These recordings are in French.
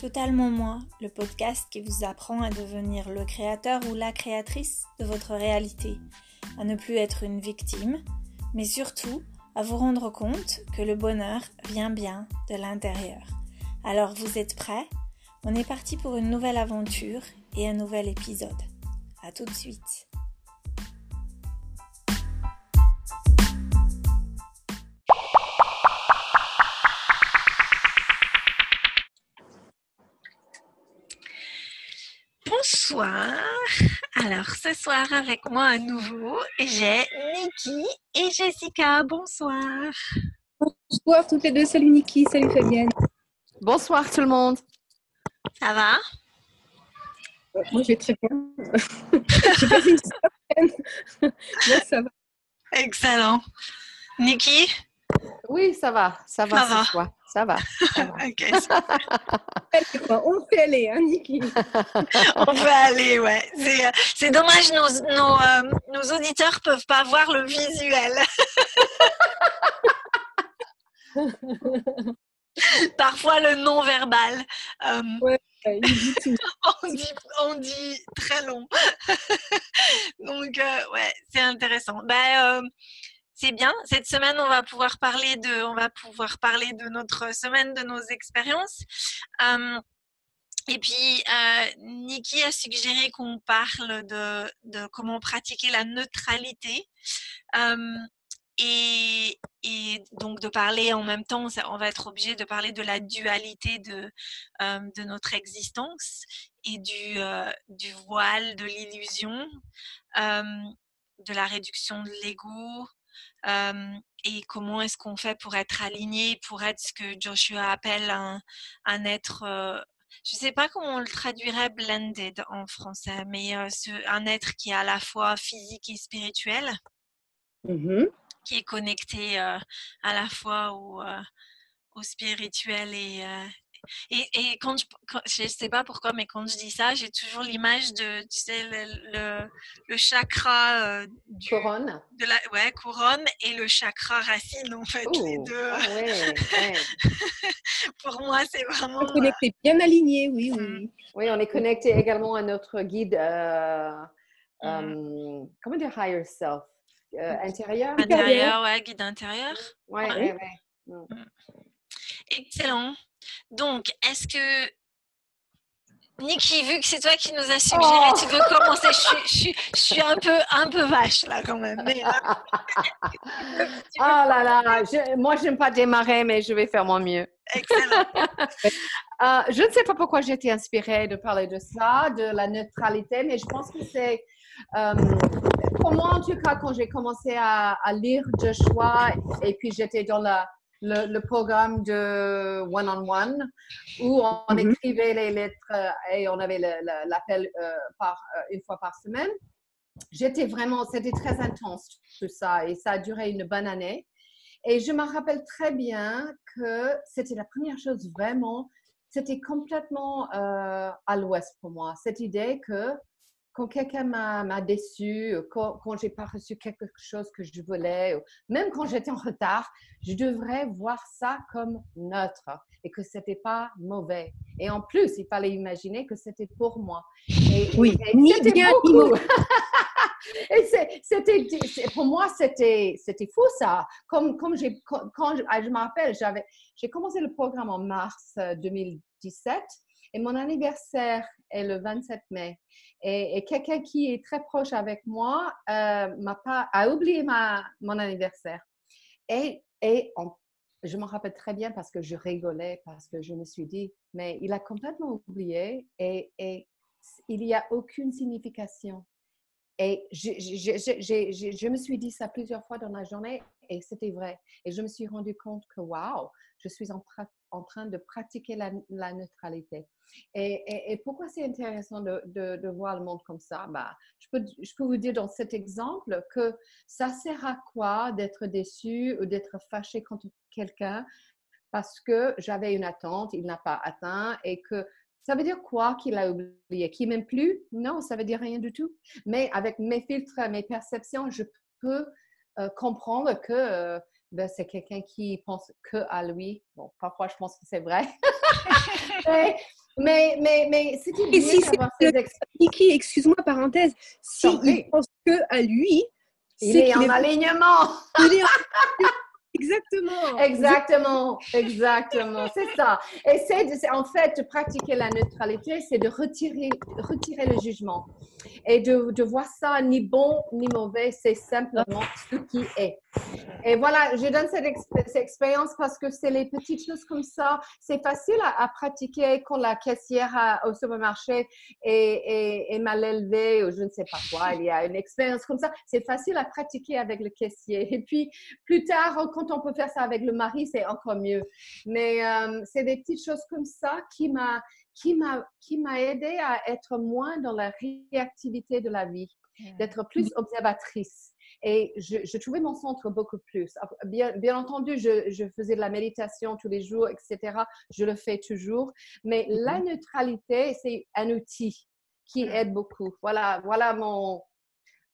Totalement moi, le podcast qui vous apprend à devenir le créateur ou la créatrice de votre réalité, à ne plus être une victime, mais surtout à vous rendre compte que le bonheur vient bien de l'intérieur. Alors vous êtes prêts? On est parti pour une nouvelle aventure et un nouvel épisode. À tout de suite. Bonsoir. Alors, ce soir avec moi à nouveau, j'ai Niki et Jessica. Bonsoir. Bonsoir toutes les deux. Salut Niki, salut Fabienne. Bonsoir tout le monde. Ça va? Moi, je vais très bien. J'ai passé une semaine. Moi, ça va. Excellent. Niki Oui, ça va. Ça va Ça ce va. Ça va. ça va. On fait aller, hein, Niki. on peut aller, ouais. C'est, euh, c'est dommage, nos, nos, euh, nos auditeurs peuvent pas voir le visuel. Parfois le non-verbal. Euh, Ouais, tout. on, dit, on dit très long. Donc, euh, ouais, c'est intéressant. Ben, c'est bien. Cette semaine, on va pouvoir parler de, on va pouvoir parler de notre semaine, de nos expériences. Euh, et puis, euh, a suggéré qu'on parle de, comment pratiquer la neutralité. Euh, et, donc de parler en même temps, on va être obligé de parler de la dualité de, de notre existence et du, euh, voile de l'illusion, de la réduction de l'ego, euh, et comment est-ce qu'on fait pour être aligné, pour être ce que Joshua appelle un, un être, euh, je ne sais pas comment on le traduirait blended en français, mais euh, ce- un être qui est à la fois physique et spirituel Mhm. qui est connecté à la fois au, au spirituel et, et, et quand je, quand- je sais pas pourquoi, mais quand je dis ça, j'ai toujours l'image de, tu sais, le, le, le chakra euh, du, Couronne. de la ouais, couronne et le chakra racine, en fait, les Ouh, deux. ah ouais, ouais. Pour moi, c'est vraiment... On est connecté, bien aligné, oui, oui. Oui, on est connecté également à notre guide, euh, Mm. euh, comment dire, higher self, euh, intérieur? euh, intérieur, ouais, guide intérieur. Ouais, Ouais. ouais, ouais. Excellent. Donc, est-ce que Niki, vu que c'est toi qui nous as suggéré, Oh. tu veux commencer? Je suis, je, suis, je suis un peu un peu vache là quand même. mais, euh, Ah là là, je, moi j'aime pas démarrer, mais je vais faire mon mieux. excellent. Euh, je ne sais pas pourquoi j'ai été inspirée de parler de ça, de la neutralité, mais je pense que c'est euh, pour moi en tout cas quand j'ai commencé à, à lire Joshua et puis j'étais dans la, le, le programme de One on One où on, Mhm. écrivait les lettres euh, et on avait l'appel euh, euh, une fois par semaine. J'étais vraiment, c'était très intense tout ça et ça a duré une bonne année. Et je me rappelle très bien que c'était la première chose vraiment, c'était complètement euh, à l'ouest pour moi. Cette idée que quand quelqu'un m'a déçu, quand, quand j'ai pas reçu quelque chose que je voulais, ou même quand j'étais en retard, je devrais voir ça comme neutre et que c'était pas mauvais. Et en plus, il fallait imaginer que c'était pour moi. Et, Oui, et ni c'était bien, ni beaucoup. Et c'était, pour moi, c'était, c'était fou ça. Comme, comme j'ai, quand, quand je, ah, je me rappelle, j'avais, j'ai commencé le programme en mars euh, 2017 et mon anniversaire est le 27 mai. Et, quelqu'un qui est très proche avec moi euh, m'a pas, a oublié ma, mon anniversaire. Et, et on- je me rappelle très bien parce que je rigolais, parce que je me suis dit, mais il a complètement oublié et, et il n'y a aucune signification. Et je, je, je, je- me suis dit ça plusieurs fois dans la journée et c'était vrai. Et je me suis rendu compte que, waouh, je suis en, tra- en train de pratiquer la, neutralité. Et, pourquoi c'est intéressant de, voir le monde comme ça? Bah, je, peux, je peux vous dire dans cet exemple que ça sert à quoi d'être déçu ou d'être fâché contre quelqu'un parce que j'avais une attente, il n'a pas atteint et que ça veut dire quoi qu'il a oublié? Qu'il m'aime plus? Non, ça veut dire rien du tout. Mais avec mes filtres, mes perceptions, je peux euh, comprendre que euh, ben, c'est quelqu'un qui pense que à lui. Bon, parfois je pense que c'est vrai. et, Mais, mais, mais c'était bien si d'avoir ces excuse-moi, parenthèse, s'il prie. pense que à lui, Il c'est est en alignement. il est en- Exactement. Exactement, exactement, c'est ça. Et c'est- en fait, de pratiquer la neutralité, c'est de retirer, retirer le jugement et de, voir ça ni bon ni mauvais, c'est simplement ce qui est. Et voilà, je donne cette, exp- cette expérience parce que c'est les petites choses comme ça. C'est facile à, pratiquer quand la caissière au supermarché est mal élevée ou je ne sais pas quoi. Il y a une expérience comme ça. C'est facile à pratiquer avec le caissier. Et puis, plus tard, quand on peut faire ça avec le mari, c'est encore mieux. Mais euh, c'est des petites choses comme ça qui m'a qui m'a qui m'a aidé à être moins dans la réactivité de la vie, d'être plus observatrice. Et je, je trouvais mon centre beaucoup plus. Bien, bien entendu, je, je faisais de la méditation tous les jours, etc. Je le fais toujours. Mais la neutralité, c'est un outil qui aide beaucoup. Voilà, voilà mon,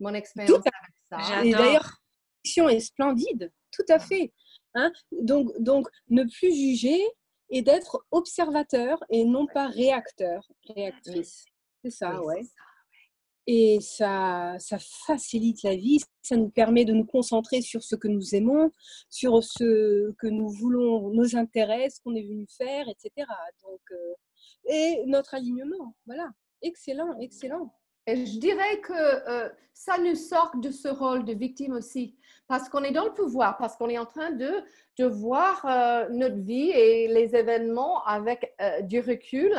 mon expérience avec ça. Et d'ailleurs, l'action est splendide, tout à fait. Hein donc, donc, ne plus juger et d'être observateur et non pas réacteur, réactrice. C'est ça, Oui, ouais. c'est ça. Et ça, ça facilite la vie, ça nous permet de nous concentrer sur ce que nous aimons, sur ce que nous voulons, nos intérêts, ce qu'on est venu faire, etc. Donc, euh, et notre alignement, voilà. Excellent, excellent. Et je dirais que euh, ça nous sort de ce rôle de victime aussi, parce qu'on est dans le pouvoir, parce qu'on est en train de, de voir euh, notre vie et les événements avec euh, du recul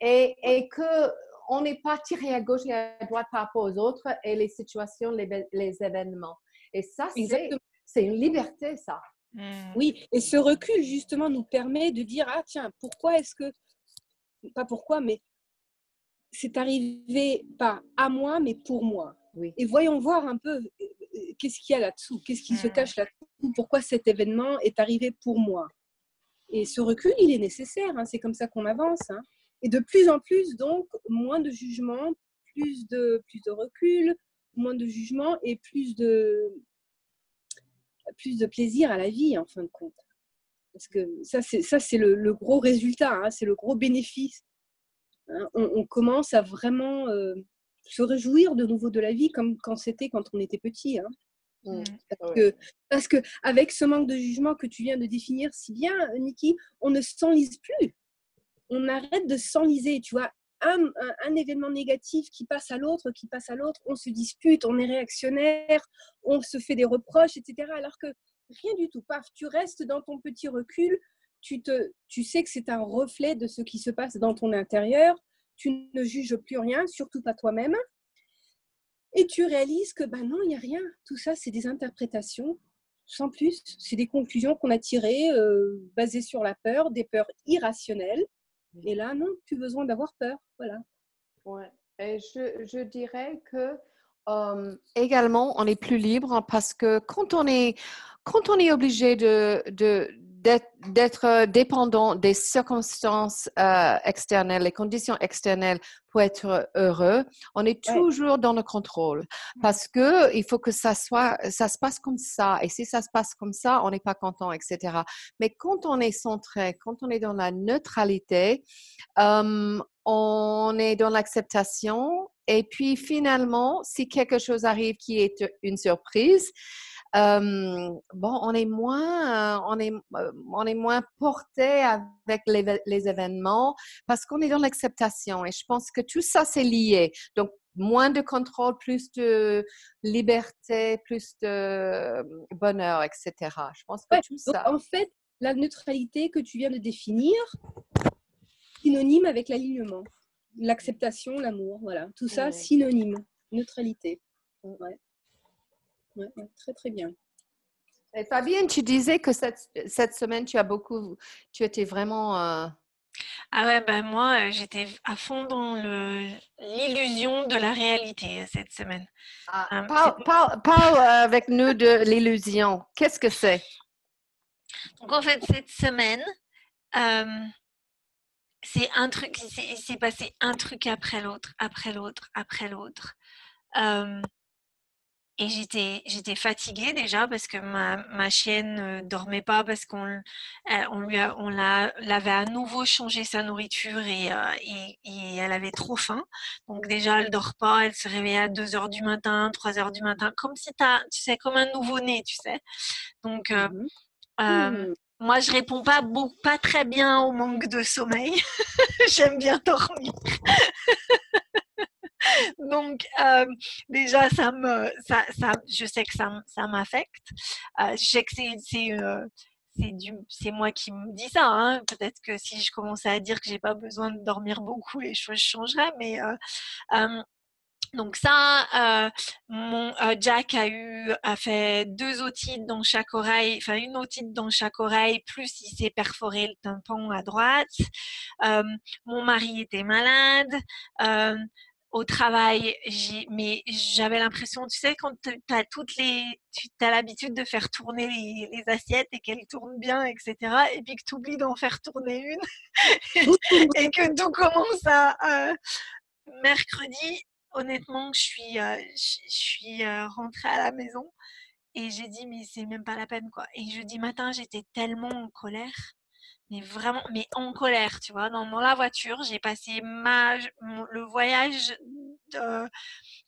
et, et que on n'est pas tiré à gauche et à droite par rapport aux autres et les situations, les, les événements. Et ça, c'est une liberté, ça. Mm. Oui, et ce recul, justement, nous permet de dire, ah tiens, pourquoi est-ce que, pas pourquoi, mais c'est arrivé pas à moi, mais pour moi. Oui. Et voyons voir un peu euh, euh, qu'est-ce qu'il y a là-dessous, qu'est-ce qui se cache là-dessous, pourquoi cet événement est arrivé pour moi. Et ce recul, il est nécessaire, hein, c'est comme ça qu'on avance. hein. Et de plus en plus, donc, moins de jugement, plus de, plus de recul, moins de jugement et plus de, plus de plaisir à la vie, en fin de compte. Parce que ça, c'est, ça, c'est le, le gros résultat, hein, c'est le gros bénéfice. Hein, on, on commence à vraiment euh, se réjouir de nouveau de la vie comme quand c'était quand on était petit. hein. Mm. Parce Ouais. que, parce que avec ce manque de jugement que tu viens de définir si bien, Niki, on ne s'enlise plus. On arrête de s'enliser. Tu vois, un, un- un événement négatif qui passe à l'autre, qui passe à l'autre, on se dispute, on est réactionnaire, on se fait des reproches, etc. Alors que rien du tout. Paf, tu restes dans ton petit recul. Tu, te, tu sais que c'est un reflet de ce qui se passe dans ton intérieur. Tu ne juges plus rien, surtout pas toi-même. Et tu réalises que ben non, il n'y a rien. Tout ça, c'est des interprétations, sans plus. C'est des conclusions qu'on a tirées euh, basées sur la peur, des peurs irrationnelles. Et là, non, plus besoin d'avoir peur. Voilà. Ouais. Et je, dirais que euh, également, on est plus libre parce que quand on est, quand on est obligé de, d'être, d'être dépendant des circonstances euh, extérieures, les conditions extérieures pour être heureux, on est toujours dans le contrôle parce que il faut que ça soit, ça se passe comme ça. Et si ça se passe comme ça, on n'est pas content, etc. Mais quand on est centré, quand on est dans la neutralité, euh, on est dans l'acceptation. Et puis finalement, si quelque chose arrive qui est une surprise, euh, bon, on est moins, euh, on est, euh, on est moins porté avec les, les événements parce qu'on est dans l'acceptation. Et je pense que tout ça c'est lié. Donc moins de contrôle, plus de liberté, plus de bonheur, etc. Je pense que Ouais, tout Donc, ça. en fait, la neutralité que tu viens de définir, synonyme avec l'alignement, l'acceptation, l'amour, voilà. Tout ça, Ouais. synonyme, neutralité. Ouais. Ouais, très, très bien. Et Fabienne, tu disais que cette, cette semaine, tu as beaucoup, tu étais vraiment. euh, Ah ouais, ben moi, euh, j'étais à fond dans le- l'illusion de la réalité euh, cette semaine. ah, parle, parle- parle, avec nous de l'illusion. Qu'est-ce que c'est? Donc en fait, cette semaine, euh, c'est un truc, il s'est- il s'est passé un truc après l'autre, après l'autre, après l'autre. Euh, et j'étais, j'étais fatiguée déjà parce que ma, ma chienne ne dormait pas parce qu'on on lui a, on l'a, l'avait à nouveau changé sa nourriture et, euh, et, et, elle avait trop faim. Donc déjà, elle dort pas, elle se réveille à 2 heures du matin, 3 heures du matin, comme si t'as, tu sais, comme un nouveau-né, tu sais. Donc, euh, euh, Hmm. moi, je réponds pas, beau- pas très bien au manque de sommeil. J'aime bien dormir. Donc, euh, déjà, ça me, ça, ça, je sais que ça, ça m'affecte. Euh, je sais que c'est, c'est, euh, c'est moi qui me dis ça. hein. Peut-être que si je commençais à dire que j'ai pas besoin de dormir beaucoup, les choses changeraient. Mais donc ça, mon Jack a eu a fait deux otites dans chaque oreille, enfin une otite dans chaque oreille, plus il s'est perforé le tympan à droite. Mon mari était malade. Au travail, j'ai, mais j'avais l'impression, tu sais, quand tu as toutes les, tu as l'habitude de faire tourner les, les assiettes et qu'elles tournent bien, etc. Et puis que tu oublies d'en faire tourner une et que tout commence à, euh, mercredi, honnêtement, je suis, euh, je, je suis euh, rentrée à la maison et j'ai dit, mais c'est même pas la peine, quoi. Et jeudi matin, j'étais tellement en colère, mais vraiment, mais en colère, tu vois? Dans, la voiture, j'ai passé ma, le voyage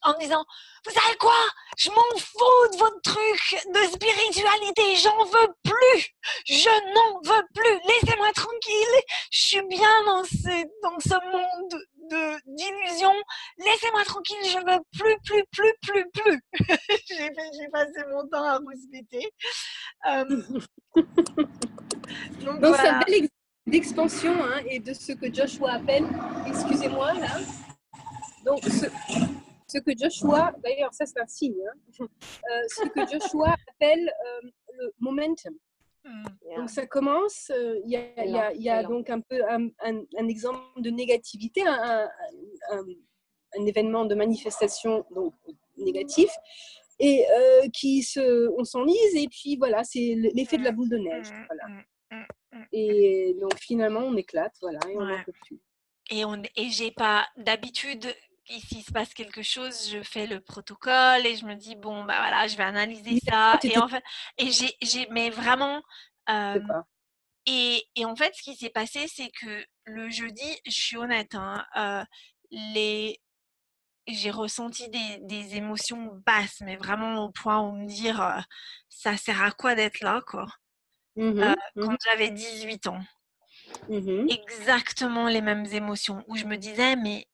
en disant, vous savez quoi? Je m'en fous de votre truc de spiritualité, j'en veux plus Je n'en veux plus Laissez-moi tranquille Je suis bien dans ce, dans ce monde de d'illusions. Laissez-moi tranquille, je veux plus, plus, plus, plus, plus. j'ai passé mon temps à rouspéter. Euh, donc Donc, voilà. un bel exemple d'expansion hein, et de ce que Joshua appelle, excusez-moi là, donc ce, ce que Joshua, d'ailleurs ça c'est un signe, hein, euh, ce que Joshua appelle euh, le momentum. Hmm. Yeah. Donc ça commence, euh, il y a, y a- y a donc un peu un, un- un exemple de négativité, un, un- événement de manifestation donc, négatif, et euh, qui se, on s'enlise, et puis voilà, c'est l'effet de la boule de neige. Hmm, Voilà. Et donc finalement on éclate, voilà, et on Ouais. peut plus. et on et j'ai pas d'habitude s'il se passe quelque chose je fais le protocole et je me dis bon bah voilà je vais analyser ça et t'étais- en fait et j'ai j'ai mais vraiment euh, et, et en fait ce qui s'est passé c'est que le jeudi je suis honnête hein, euh, les j'ai ressenti des, des émotions basses mais vraiment au point où me dire euh, ça sert à quoi d'être là quoi Mhm, euh, mhm, quand j'avais 18 ans mhm. exactement les mêmes émotions où je me disais mais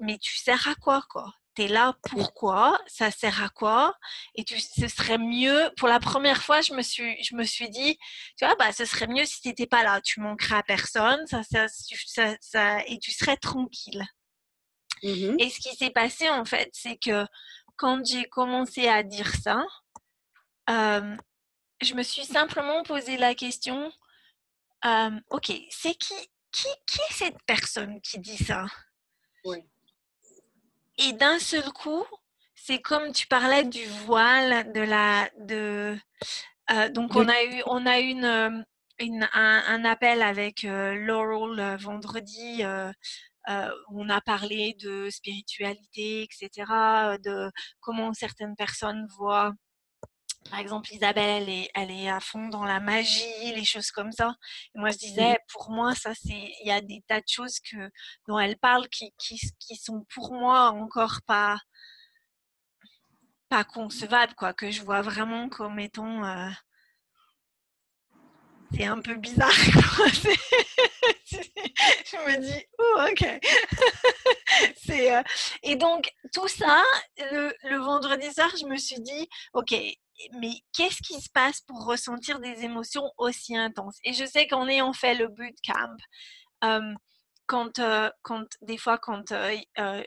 mais tu sers à quoi quoi? T'es là pourquoi? Ça sert à quoi? Et tu, ce serait mieux. Pour la première fois, je me suis, je me suis dit, tu vois, bah, ce serait mieux si t'étais pas là. Tu manquerais à personne, ça, ça, ça, ça- et tu serais tranquille. Et ce qui s'est passé en fait, c'est que quand j'ai commencé à dire ça, euh, je me suis simplement posé la question euh, ok, c'est qui, qui, qui est cette personne qui dit ça? Ouais. Et d'un seul coup, c'est comme tu parlais du voile, de la, de, euh, donc on a eu, on a une, euh, une- un, un appel avec euh, Laurel vendredi. euh, où on a parlé de spiritualité, etc., de comment certaines personnes voient. Par exemple, Isabelle, elle est, elle est à fond dans la magie, les choses comme ça. Et moi, je disais, pour moi, ça, c'est, il y a des tas de choses que, dont elle parle qui, qui, qui sont pour moi encore pas, pas concevables, quoi, que je vois vraiment comme étant, euh, c'est un peu bizarre. quoi. Je me dis, oh, ok. Euh, Et donc, tout ça, le, le vendredi soir, je me suis dit, ok, mais qu'est-ce qui se passe pour ressentir des émotions aussi intenses? Et je sais qu'en ayant fait le bootcamp, euh, quand, euh, quand des fois, quand euh,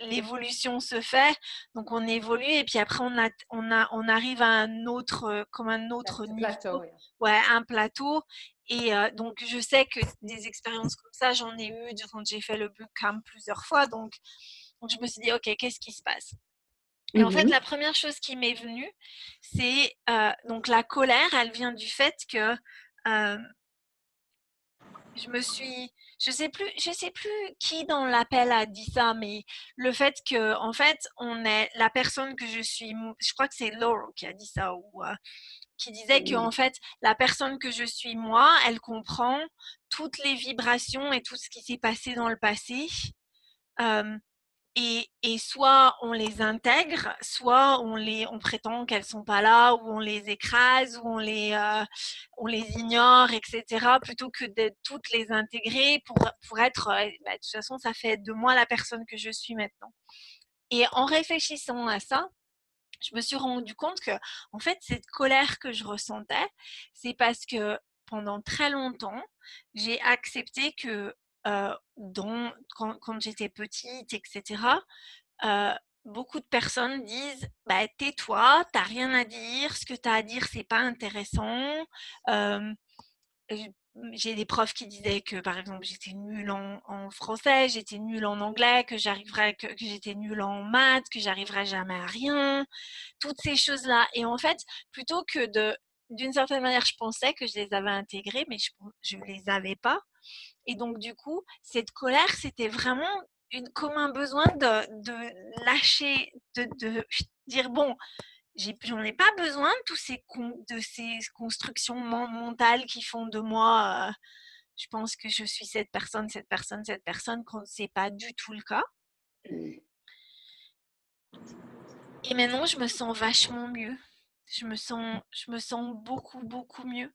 l'évolution se fait, donc on évolue et puis après on, a, on, a, on arrive à un autre, comme un autre niveau Plateau, ouais, un plateau. Et donc, je sais que des expériences comme ça, j'en ai eu quand j'ai fait le bootcamp plusieurs fois. Donc, donc, je me suis dit, OK, qu'est-ce qui se passe? Et en fait, Mhm. la première chose qui m'est venue, c'est euh, donc la colère, elle vient du fait que euh, je me suis, je sais plus, je sais plus qui dans l'appel a dit ça, mais le fait que, en fait, on est la personne que je suis, je crois que c'est Laura qui a dit ça ou euh, qui disait que en fait, la personne que je suis moi, elle comprend toutes les vibrations et tout ce qui s'est passé dans le passé. Et, et, soit on les intègre, soit on, les, on prétend qu'elles sont pas là, ou on les écrase, ou on les, euh, on les ignore, etc. Plutôt que de toutes les intégrer pour, pour être, euh, bah, de toute façon, ça fait de moi la personne que je suis maintenant. Et en réfléchissant à ça, je me suis rendu compte que, en fait, cette colère que je ressentais, c'est parce que pendant très longtemps, j'ai accepté que quand, j'étais petite, etc., beaucoup de personnes disent bah, tais-toi, t'as rien à dire, ce que tu as à dire, c'est pas intéressant. J'ai des profs qui disaient que, par exemple, j'étais nulle en, français, j'étais nulle en anglais, que j'arriverais, que, que j'étais nulle en maths, que j'arriverais jamais à rien, toutes ces choses-là. Et en fait, plutôt que de, d'une certaine manière, je pensais que je les avais intégrées, mais je ne les avais pas. Et donc, du coup, cette colère, c'était vraiment une, comme un besoin de, de lâcher, de, de, dire, bon, j'en ai, pas besoin de, tous ces, de ces constructions mentales qui font de moi, euh, je pense que je suis cette personne, cette personne, cette personne, quand ce n'est pas du tout le cas. Et maintenant, je me sens vachement mieux. Je me sens, je me sens beaucoup, beaucoup mieux.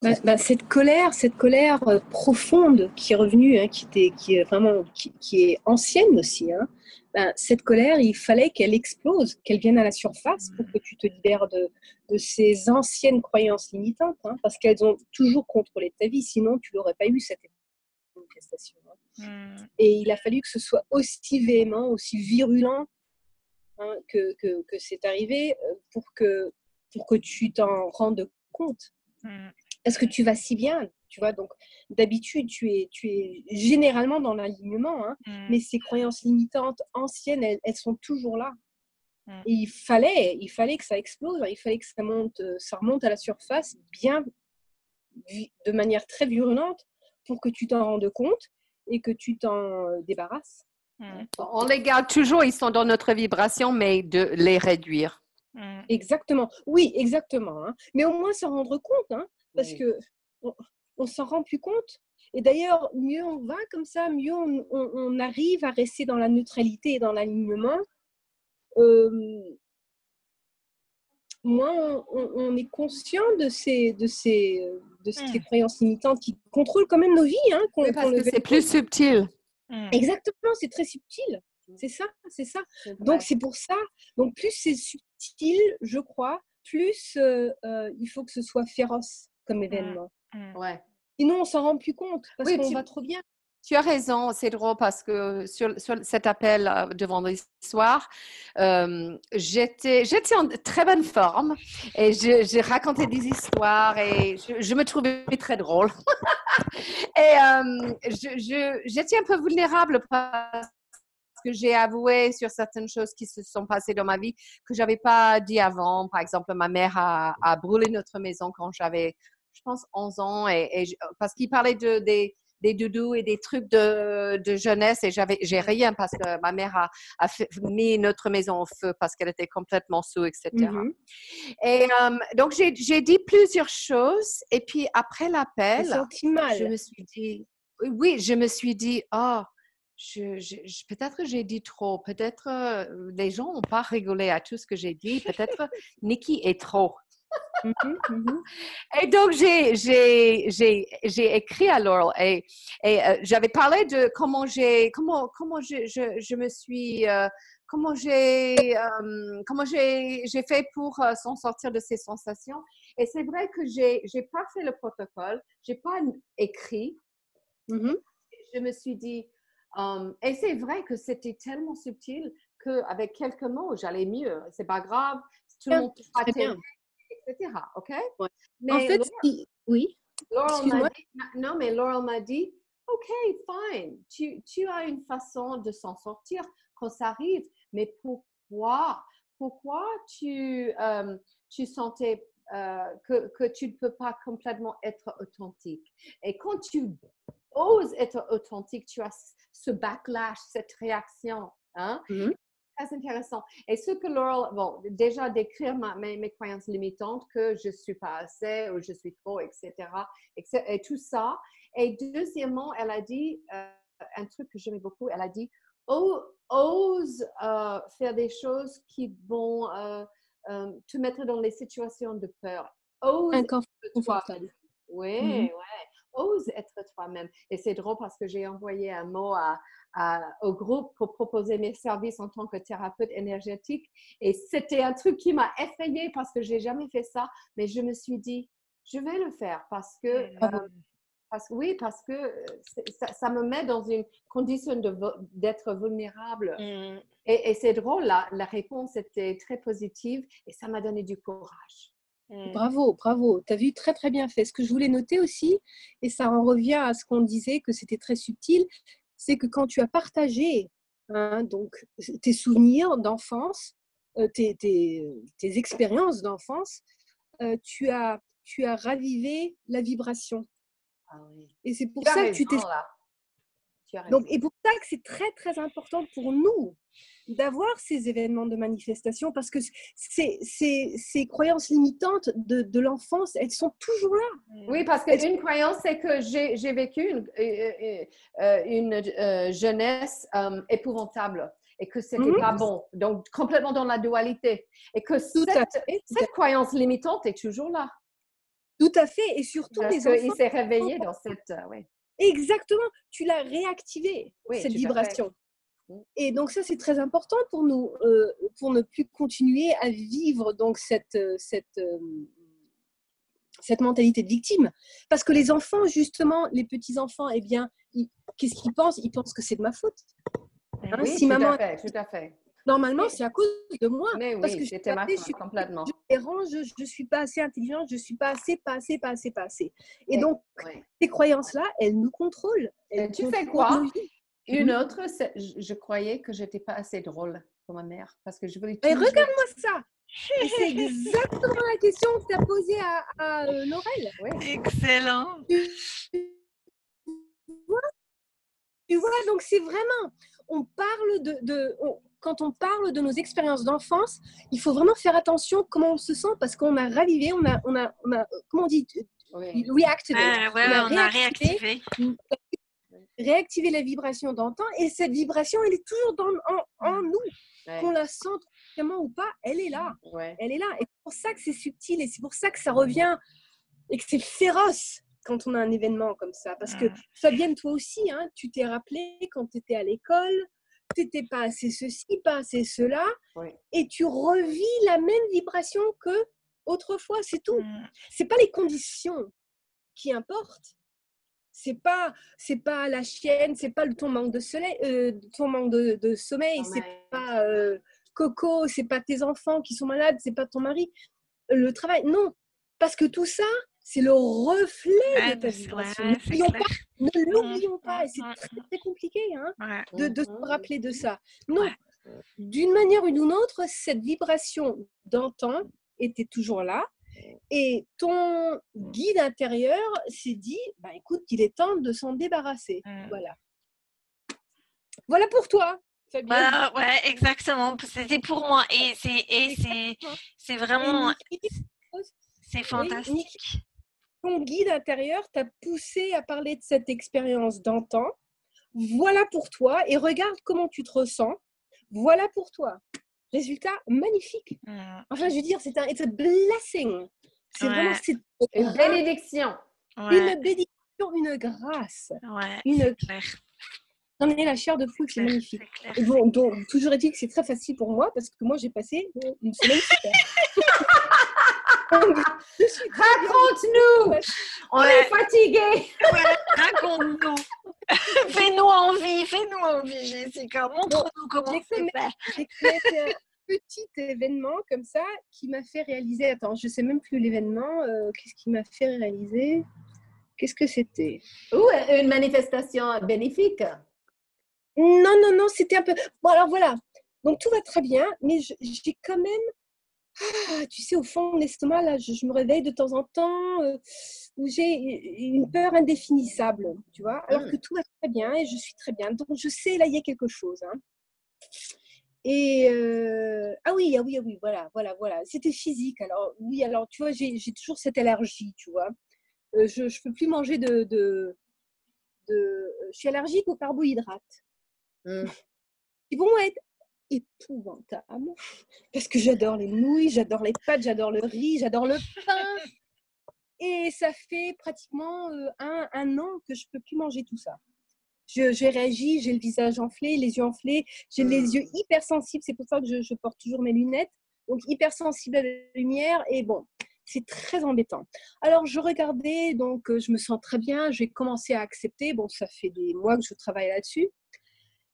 Bah, bah, cette colère, cette colère euh, profonde qui est revenue, hein, qui, était, qui est vraiment, qui, est ancienne aussi, hein, bah, cette colère, il fallait qu'elle explose, qu'elle vienne à la surface pour que tu te libères de, de ces anciennes croyances limitantes, hein, parce qu'elles ont toujours contrôlé ta vie, sinon tu n'aurais pas eu cette manifestation. Mmh. Et il a fallu que ce soit aussi véhément, aussi virulent que, que, que c'est arrivé euh, pour que, pour que tu t'en rendes compte. Parce que tu vas si bien, tu vois. Donc, d'habitude, tu es, tu es généralement dans l'alignement, hein, mmh. mais ces croyances limitantes anciennes, elles, sont toujours là. Mmh. Et il fallait, il fallait que ça explose, hein. il fallait que ça monte, euh, ça remonte à la surface bien, de manière très virulente, pour que tu t'en rendes compte et que tu t'en euh, débarrasses. Mmh. On les garde toujours, ils sont dans notre vibration, mais de les réduire. Exactement. Oui, exactement. Hein. Mais au moins se rendre compte, hein, parce que on, s'en rend plus compte. Et d'ailleurs, mieux on va comme ça, mieux on, arrive à rester dans la neutralité et dans l'alignement. Euh, moins on, est conscient de ces, de ces, de ces mmh. croyances limitantes qui contrôlent quand même nos vies. Hein, parce que c'est plus subtil. Mmh. Exactement, c'est très subtil. Mmh. C'est ça, c'est ça. Donc c'est pour ça. Donc plus c'est subtil, je crois, plus euh, euh, il faut que ce soit féroce comme mmh. événement. Mmh. Ouais. Sinon, on s'en rend plus compte parce qu'on va trop bien. Tu as raison, c'est drôle parce que sur, cet appel euh, de vendredi soir, euh, j'étais en très bonne forme et j'ai raconté des histoires et je, me trouvais très drôle. et euh, j'étais un peu vulnérable parce que j'ai avoué sur certaines choses qui se sont passées dans ma vie que j'avais pas dit avant. Par exemple, ma mère a, a brûlé notre maison quand j'avais je pense, 11 ans, et, parce qu'il parlait de, des, des doudous et des trucs de, de jeunesse et j'avais j'ai rien parce que ma mère a, a mis notre maison au feu parce qu'elle était complètement sous etc mm-hmm. et euh, donc j'ai dit plusieurs choses et puis après l'appel je me suis dit oui je me suis dit oh je, je, peut-être j'ai dit trop, peut-être euh, les gens n'ont pas rigolé à tout ce que j'ai dit, peut-être Nikki est trop. Mmh mmh et donc, j'ai écrit à Laurel et, et euh, j'avais parlé de comment j'ai comment, comment je, je, je me suis euh, comment j'ai euh, comment j'ai fait pour s'en sortir de ces sensations. Et c'est vrai que j'ai j'ai pas fait le protocole, j'ai pas écrit. Mmh je me suis dit et c'est vrai que c'était tellement subtil qu'avec quelques mots, j'allais mieux. C'est pas grave, tout le monde etc. OK? Mais en fait, oui. Laurel dit, non, mais Laurel m'a dit, OK, fine, tu, tu as une façon de s'en sortir quand ça arrive, mais pourquoi? Pourquoi tu, euh, tu sentais euh, que, que tu ne peux pas complètement être authentique? Et quand tu oses être authentique, tu as ce backlash, cette réaction. Hein? Mhm. Très intéressant. Et ce que Laurel, bon, déjà décrire ma- mes, mes croyances limitantes, que je suis pas assez ou je suis trop, etc. etc., et tout ça. Et deuxièmement, elle a dit euh, un truc que j'aimais beaucoup. Elle a dit "O- ose euh, faire des choses qui vont euh, te mettre dans les situations de peur. Ose. Inconfortable. Oui, ouais. Ose être toi-même. Et c'est drôle parce que j'ai envoyé un mot à, à- au groupe pour proposer mes services en tant que thérapeute énergétique. Et c'était un truc qui m'a effrayée parce que je n'ai jamais fait ça. Mais je me suis dit, je vais le faire parce que, euh, parce, oui, parce que euh, ça, ça me met dans une condition d'être vulnérable. Mm. Et, et c'est drôle, la, la réponse était très positive et ça m'a donné du courage. Mm. Bravo, bravo. Tu as vu très très bien fait. Ce que je voulais noter aussi, et ça en revient à ce qu'on disait, que c'était très subtil, c'est que quand tu as partagé hein, donc, tes souvenirs d'enfance, euh, tes, tes- tes expériences d'enfance, euh, tu, as, tu as ravivé la vibration. Ah oui. Et c'est pour ça que tu t'es là. Donc, et pour ça que c'est très, très important pour nous d'avoir ces événements de manifestation parce que ces croyances limitantes de, de l'enfance, elles sont toujours là. Oui, parce qu'une croyance, c'est que j'ai vécu une, euh, euh, une euh, jeunesse euh, épouvantable et que c'était Mhm. pas bon. Donc, complètement dans la dualité. Et que Tout cette, cette croyance limitante est toujours là. Tout à fait. Et surtout, Parce les enfants, s'est réveillé dans cette. euh. Exactement, tu l'as réactivé, Oui, cette vibration. Mm. Et donc ça, c'est très important pour nous, euh, pour ne plus continuer à vivre donc cette, euh, cette, euh, cette mentalité de victime. Parce que les enfants, justement, les petits-enfants, eh bien, qu'est-ce qu'ils pensent? Ils pensent que c'est de ma faute. Hein, Oui, si tout maman, à fait, tout à fait. Normalement, c'est à cause de moi. Mais parce oui, que je suis c'était ma je suis- complètement. Je dérange, je ne suis pas assez intelligente, je ne suis pas assez, pas assez, pas assez, pas assez. Et donc, Oui. ces croyances-là, elles nous contrôlent. Elles tu contrôlent quoi? Une autre, je, je croyais que j'étais pas assez drôle pour ma mère parce que je voulais toujours- regarde-moi ça C'est exactement la question que tu as posée à, à, euh, Laurel. Excellent. Tu vois, donc c'est vraiment, on parle de, de- on- quand on parle de nos expériences d'enfance, il faut vraiment faire attention comment on se sent parce qu'on a ravivé, on a, on a, on a comment on dit, Oui. reactivated. Ah, ouais, on a ouais, on a réactivé, réactivé. réactivé la vibration d'antan et cette vibration, elle est toujours dans, en, en nous. Ouais. Qu'on la sente vraiment ou pas, elle est là. Ouais. elle est là. Et c'est pour ça que c'est subtil et c'est pour ça que ça revient et que c'est féroce quand on a un événement comme ça. Parce que Mm. Fabienne, toi aussi, hein, tu t'es rappelé quand tu étais à l'école, tu n'étais pas assez ceci, pas assez cela, Oui. et tu revis la même vibration que autrefois, c'est tout. Mm. C'est pas les conditions qui importent. C'est pas, c'est pas la chienne, c'est pas le ton manque de soleil, euh, ton manque de, de sommeil, c'est Sommeil. pas euh, Coco, c'est pas tes enfants qui sont malades, c'est pas ton mari, le travail. Non, parce que tout ça, c'est le reflet Ouais, de ta vibration. pas, ne l'oublions pas. Et c'est Mm, très, très compliqué hein, Ouais. de, de se rappeler de ça. Non, Ouais. d'une manière ou d'une autre, cette vibration d'antan était toujours là. Et ton guide intérieur s'est dit, bah, écoute, il est temps de s'en débarrasser. Voilà. Voilà pour toi. Voilà, ouais, exactement. C'était pour moi. Et c'est, et c'est, Exactement. c'est Et vraiment, c'est fantastique. Ton guide intérieur t'a poussé à parler de cette expérience d'antan. Voilà pour toi. Et regarde comment tu te ressens. Voilà pour toi. Résultat magnifique. Mm. Enfin, je veux dire, c'est un it's a blessing. C'est Ouais. vraiment c'est Une bénédiction. Ouais, une bénédiction, une grâce. ouais, une- ai la chair de poule, c'est magnifique. C'est clair. Et bon, donc, toujours est-il que c'est très facile pour moi parce que moi, j'ai passé une semaine super. Raconte-nous! On Ouais. est fatigué! Ouais, Raconte-nous. fais-nous envie, fais-nous envie, Jessica. Montre-nous comment c'est quand fait. J'ai créé un petit événement comme ça qui m'a fait réaliser. Attends, je sais même plus l'événement. euh, Qu'est-ce qui m'a fait réaliser? Qu'est-ce que c'était? Ou une manifestation bénéfique. Non, non, non, c'était un peu. Bon, alors voilà. Donc tout va très bien, mais j'ai quand même. Ah, tu sais, au fond de l'estomac, là, je, me réveille de temps en temps, euh, où j'ai une peur indéfinissable, tu vois, alors mmh. que tout va très bien et je suis très bien. Donc, je sais, là, il y a quelque chose. Hein. Et euh, ah oui, ah oui, ah oui, voilà, voilà, voilà. C'était physique. Alors oui, alors tu vois, j'ai toujours cette allergie, tu vois. Euh, je ne peux plus manger de, de, de, Je suis allergique aux carbohydrates. Mmh. Ils vont être épouvantables parce que j'adore les nouilles, j'adore les pâtes, j'adore le riz, j'adore le pain. Et ça fait pratiquement euh, un, un an que je peux plus manger tout ça j'ai réagi, j'ai le visage enflé, les yeux enflés, j'ai les mmh. yeux hypersensibles. C'est pour ça que je, porte toujours mes lunettes. Donc, hypersensible à la lumière. Et bon, c'est très embêtant. Alors, je regardais, donc euh, je me sens très bien. J'ai commencé à accepter. Bon, ça fait des mois que je travaille là-dessus.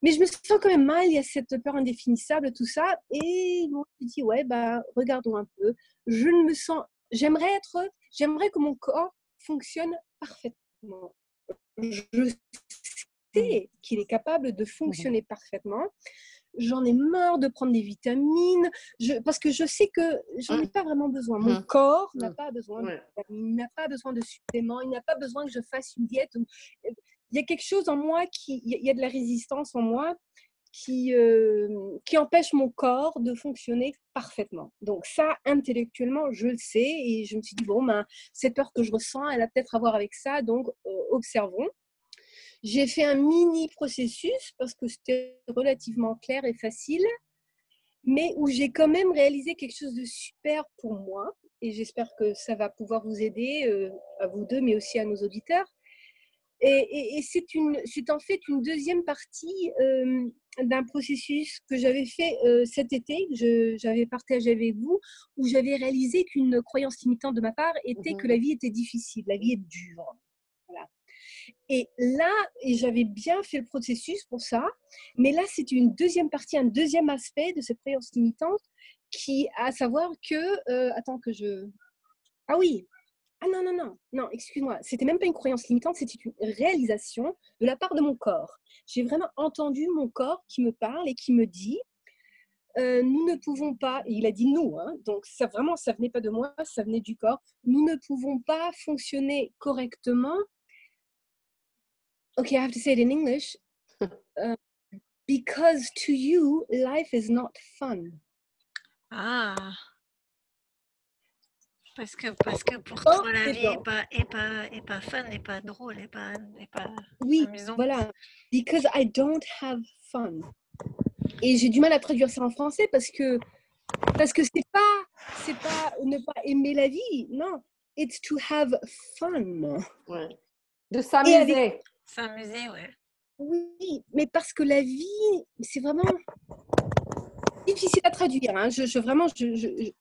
Mais je me sens quand même mal. Il y a cette peur indéfinissable, tout ça. Et bon, je me dis, ouais, bah, regardons un peu. Je ne me sens. J'aimerais être. J'aimerais que mon corps fonctionne parfaitement. Je Mmh. qu'il est capable de mmh fonctionner parfaitement. J'en ai marre de prendre des vitamines parce que je sais que j'en ai mmh. pas vraiment besoin. Mon corps n'a pas besoin de il n'a pas besoin de suppléments, il n'a pas besoin que je fasse une diète. Il y a quelque chose en moi qui, il y a de la résistance en moi qui, euh, qui empêche mon corps de fonctionner parfaitement. Donc ça, intellectuellement, je le sais et je me suis dit, bon, ben, cette peur que je ressens, elle a peut-être à voir avec ça, donc euh, observons. J'ai fait un mini processus parce que c'était relativement clair et facile, mais où j'ai quand même réalisé quelque chose de super pour moi. Et j'espère que ça va pouvoir vous aider, euh, à vous deux, mais aussi à nos auditeurs. Et, c'est en fait une deuxième partie euh, d'un processus que j'avais fait euh, cet été, que j'avais partagé avec vous, où j'avais réalisé qu'une croyance limitante de ma part était que la vie était difficile, la vie est dure. Et là, et j'avais bien fait le processus pour ça, mais là, c'est une deuxième partie, un deuxième aspect de cette croyance limitante, qui, à savoir que, euh, attends que je, ah oui, ah non, non, non, non, excuse-moi, c'était même pas une croyance limitante, c'était une réalisation de la part de mon corps. J'ai vraiment entendu mon corps qui me parle et qui me dit, euh, nous ne pouvons pas, et il a dit nous, hein, donc ça vraiment, ça venait pas de moi, ça venait du corps, nous ne pouvons pas fonctionner correctement okay, I have to say it in English. Uh, because to you, life is not fun. Ah. Parce que, parce que pour toi, la vie n'est pas, est pas, est pas fun, n'est pas drôle, n'est pas, est pas Oui, voilà. Because I don't have fun. Et j'ai du mal à traduire ça en français parce que parce que c'est pas c'est pas ne pas aimer la vie, non. It's to have fun. Ouais. De s'amuser. S'amuser, ouais. Oui, mais parce que la vie, c'est vraiment difficile à traduire. Hein. Je, vraiment, je,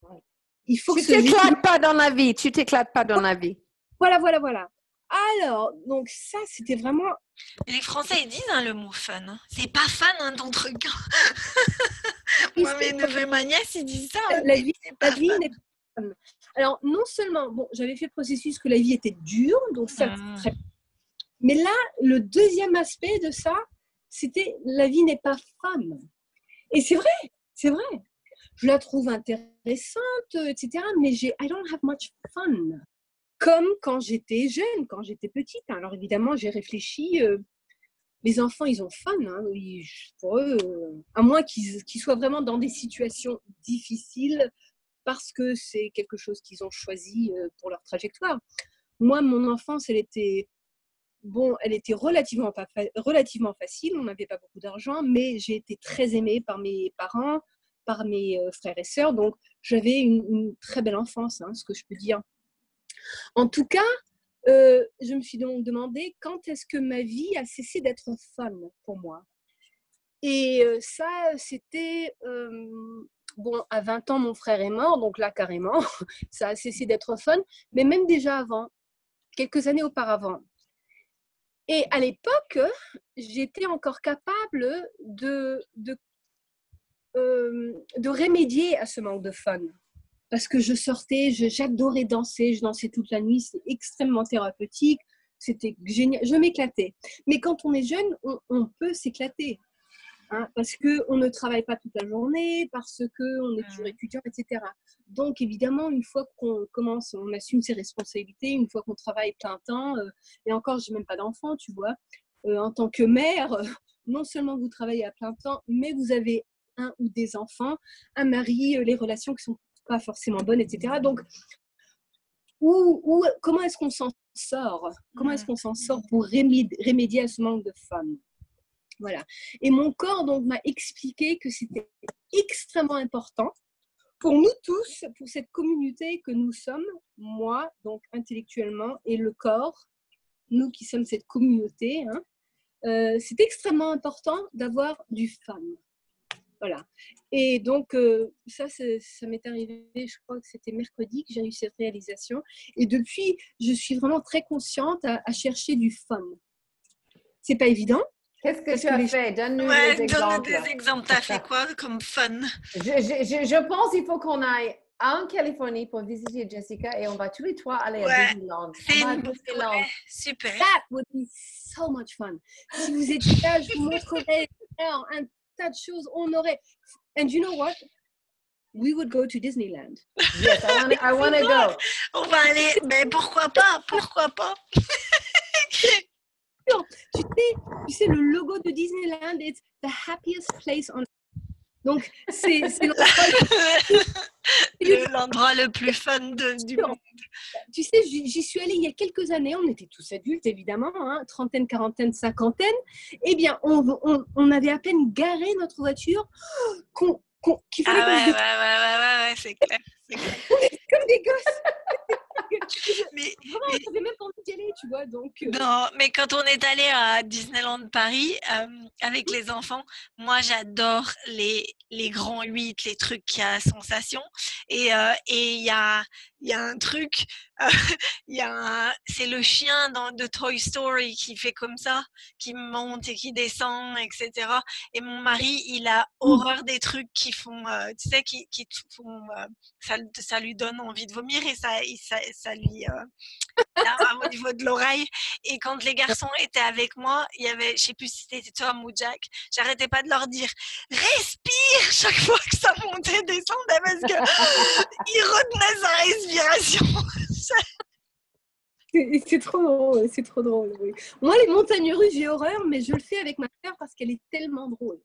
il faut tu t'éclates pas dans la vie. Tu t'éclates pas dans la vie. Voilà, voilà, voilà. Alors, donc ça, c'était vraiment. Les Français ils disent hein, le mot fun. C'est pas fun hein, ton truc. Moi, mes neveux, ma nièce, ils disent ça. La vie, la vie n'est pas fun. Alors, non seulement, bon, j'avais fait le processus que la vie était dure, donc ça, très mais là, le deuxième aspect de ça, c'était la vie n'est pas femme. Et c'est vrai, c'est vrai. Je la trouve intéressante, etc. Mais j'ai I don't have much fun. Comme quand j'étais jeune, quand j'étais petite. Alors évidemment, j'ai réfléchi. Euh, les enfants, ils ont fun. Hein, pour eux, à moins qu'ils soient vraiment dans des situations difficiles parce que c'est quelque chose qu'ils ont choisi euh, pour leur trajectoire. Moi, mon enfance, elle était bon, elle était relativement, pas relativement facile, on n'avait pas beaucoup d'argent, mais j'ai été très aimée par mes parents, par mes euh, frères et sœurs, donc j'avais une, très belle enfance, hein, ce que je peux dire. En tout cas, euh, je me suis donc demandé quand est-ce que ma vie a cessé d'être fun pour moi. Et euh, ça, c'était, bon, à 20 ans, mon frère est mort, donc là, carrément, ça a cessé d'être fun, mais même déjà avant, quelques années auparavant, et à l'époque, j'étais encore capable de, de, euh, de, remédier à ce manque de fun. Parce que je sortais, j'adorais danser, je dansais toute la nuit, c'était extrêmement thérapeutique, c'était génial, je m'éclatais. Mais quand on est jeune, on, peut s'éclater. hein, parce qu'on ne travaille pas toute la journée, parce qu'on est toujours Mhm. étudiant, etc. Donc évidemment, une fois qu'on commence, on assume ses responsabilités, une fois qu'on travaille plein temps, euh, et encore, je n'ai même pas d'enfant, tu vois, euh, en tant que mère, non seulement vous travaillez à plein temps, mais vous avez un ou des enfants, un mari, euh, les relations qui sont pas forcément bonnes, etc. Donc, où, où- comment est-ce qu'on s'en sort? Comment est-ce qu'on s'en sort pour remédier à ce manque de femmes? Voilà. Et mon corps donc m'a expliqué que c'était extrêmement important pour nous tous, pour cette communauté que nous sommes, moi donc intellectuellement et le corps, nous qui sommes cette communauté, hein, euh, c'est extrêmement important d'avoir du femme. Voilà. Et donc, euh, ça, ça m'est arrivé, je crois que c'était mercredi que j'ai eu cette réalisation. Et depuis, je suis vraiment très consciente à, à chercher du fun. C'est pas évident. Qu'est-ce que Parce tu que as les- fait? Donne-nous Ouais, des donne exemples. des exemples. T'as fait quoi comme fun? Je, je- je- je pense qu'il faut qu'on aille en Californie pour visiter Jessica et on va tous les trois aller Ouais, à Disneyland. Une Disneyland. ouais, super. That would be so much fun. Si vous étiez là, je vous montrerais alors, un tas de choses. On aurait. And you know what? We would go to Disneyland. Yes, I wanna, I wanna go. On va aller. Mais pourquoi pas Pourquoi pas? Tu sais, tu sais, le logo de Disneyland, it's the happiest place on Donc, c'est l'endroit Le- plus fun de- du monde. tu sais, j'y suis allée il y a quelques années, on était tous adultes évidemment, hein, trentaine, quarantaine, cinquantaine. Eh bien, on, on- on avait à peine garé notre voiture qu'on- qu'on- qu'il Ah ouais, ouais, ouais, ouais, ouais, ouais, c'est clair. clair. comme des gosses. Mais, Vraiment, on n'avait même pas envie d'y aller, tu vois. Donc, euh, non, mais quand on est allé à Disneyland Paris euh, avec les enfants, moi j'adore les, les grands 8, les trucs qui a sensation. Et euh, et il y, a, il y a un truc, euh, il c'est le chien dans, de Toy Story qui fait comme ça, qui monte et qui descend, etc. Et mon mari, il a horreur des trucs qui font, euh, tu sais, qui, qui font, euh, ça, ça lui donne envie de vomir et ça, ça, ça lui, au niveau de l'oreille. Et quand les garçons étaient avec moi, il y avait, je sais plus si c'était toi ou Jack, j'arrêtais pas de leur dire respire chaque fois que ça montait et descendait parce que ils retenaient sa respiration. c'est trop drôle, c'est trop drôle. oui. Moi, les montagnes russes, j'ai horreur, mais je le fais avec ma sœur parce qu'elle est tellement drôle.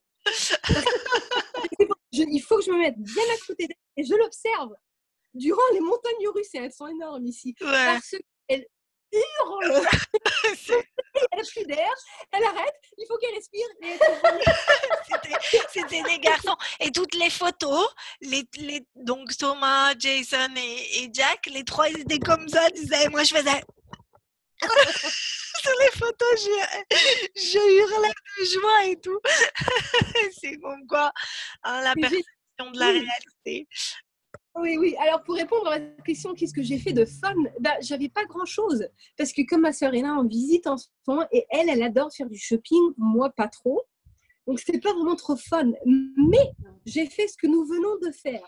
Je- il faut que je me mette bien à côté d'elle et je l'observe durant les montagnes russes, et elles sont énormes ici, Ouais, parce qu'elle hurle. c'est- elle n'a plus d'air, elle arrête, il faut qu'elle respire. Elle c'était c'était des garçons. Et toutes les photos, les, les, donc Thomas, Jason et, et Jack, les trois, ils étaient comme ça, sais, et moi je faisais. Sur les photos, je, je hurlais de joie et tout. C'est comme quoi hein, la perception de la réalité. Oui, oui. Alors, pour répondre à la question, qu'est-ce que j'ai fait de fun? Bah, J'avais pas grand-chose. Parce que comme ma sœur est là en visite en ce moment, et elle, elle adore faire du shopping, moi, pas trop. Donc, c'était pas vraiment trop fun. Mais j'ai fait ce que nous venons de faire.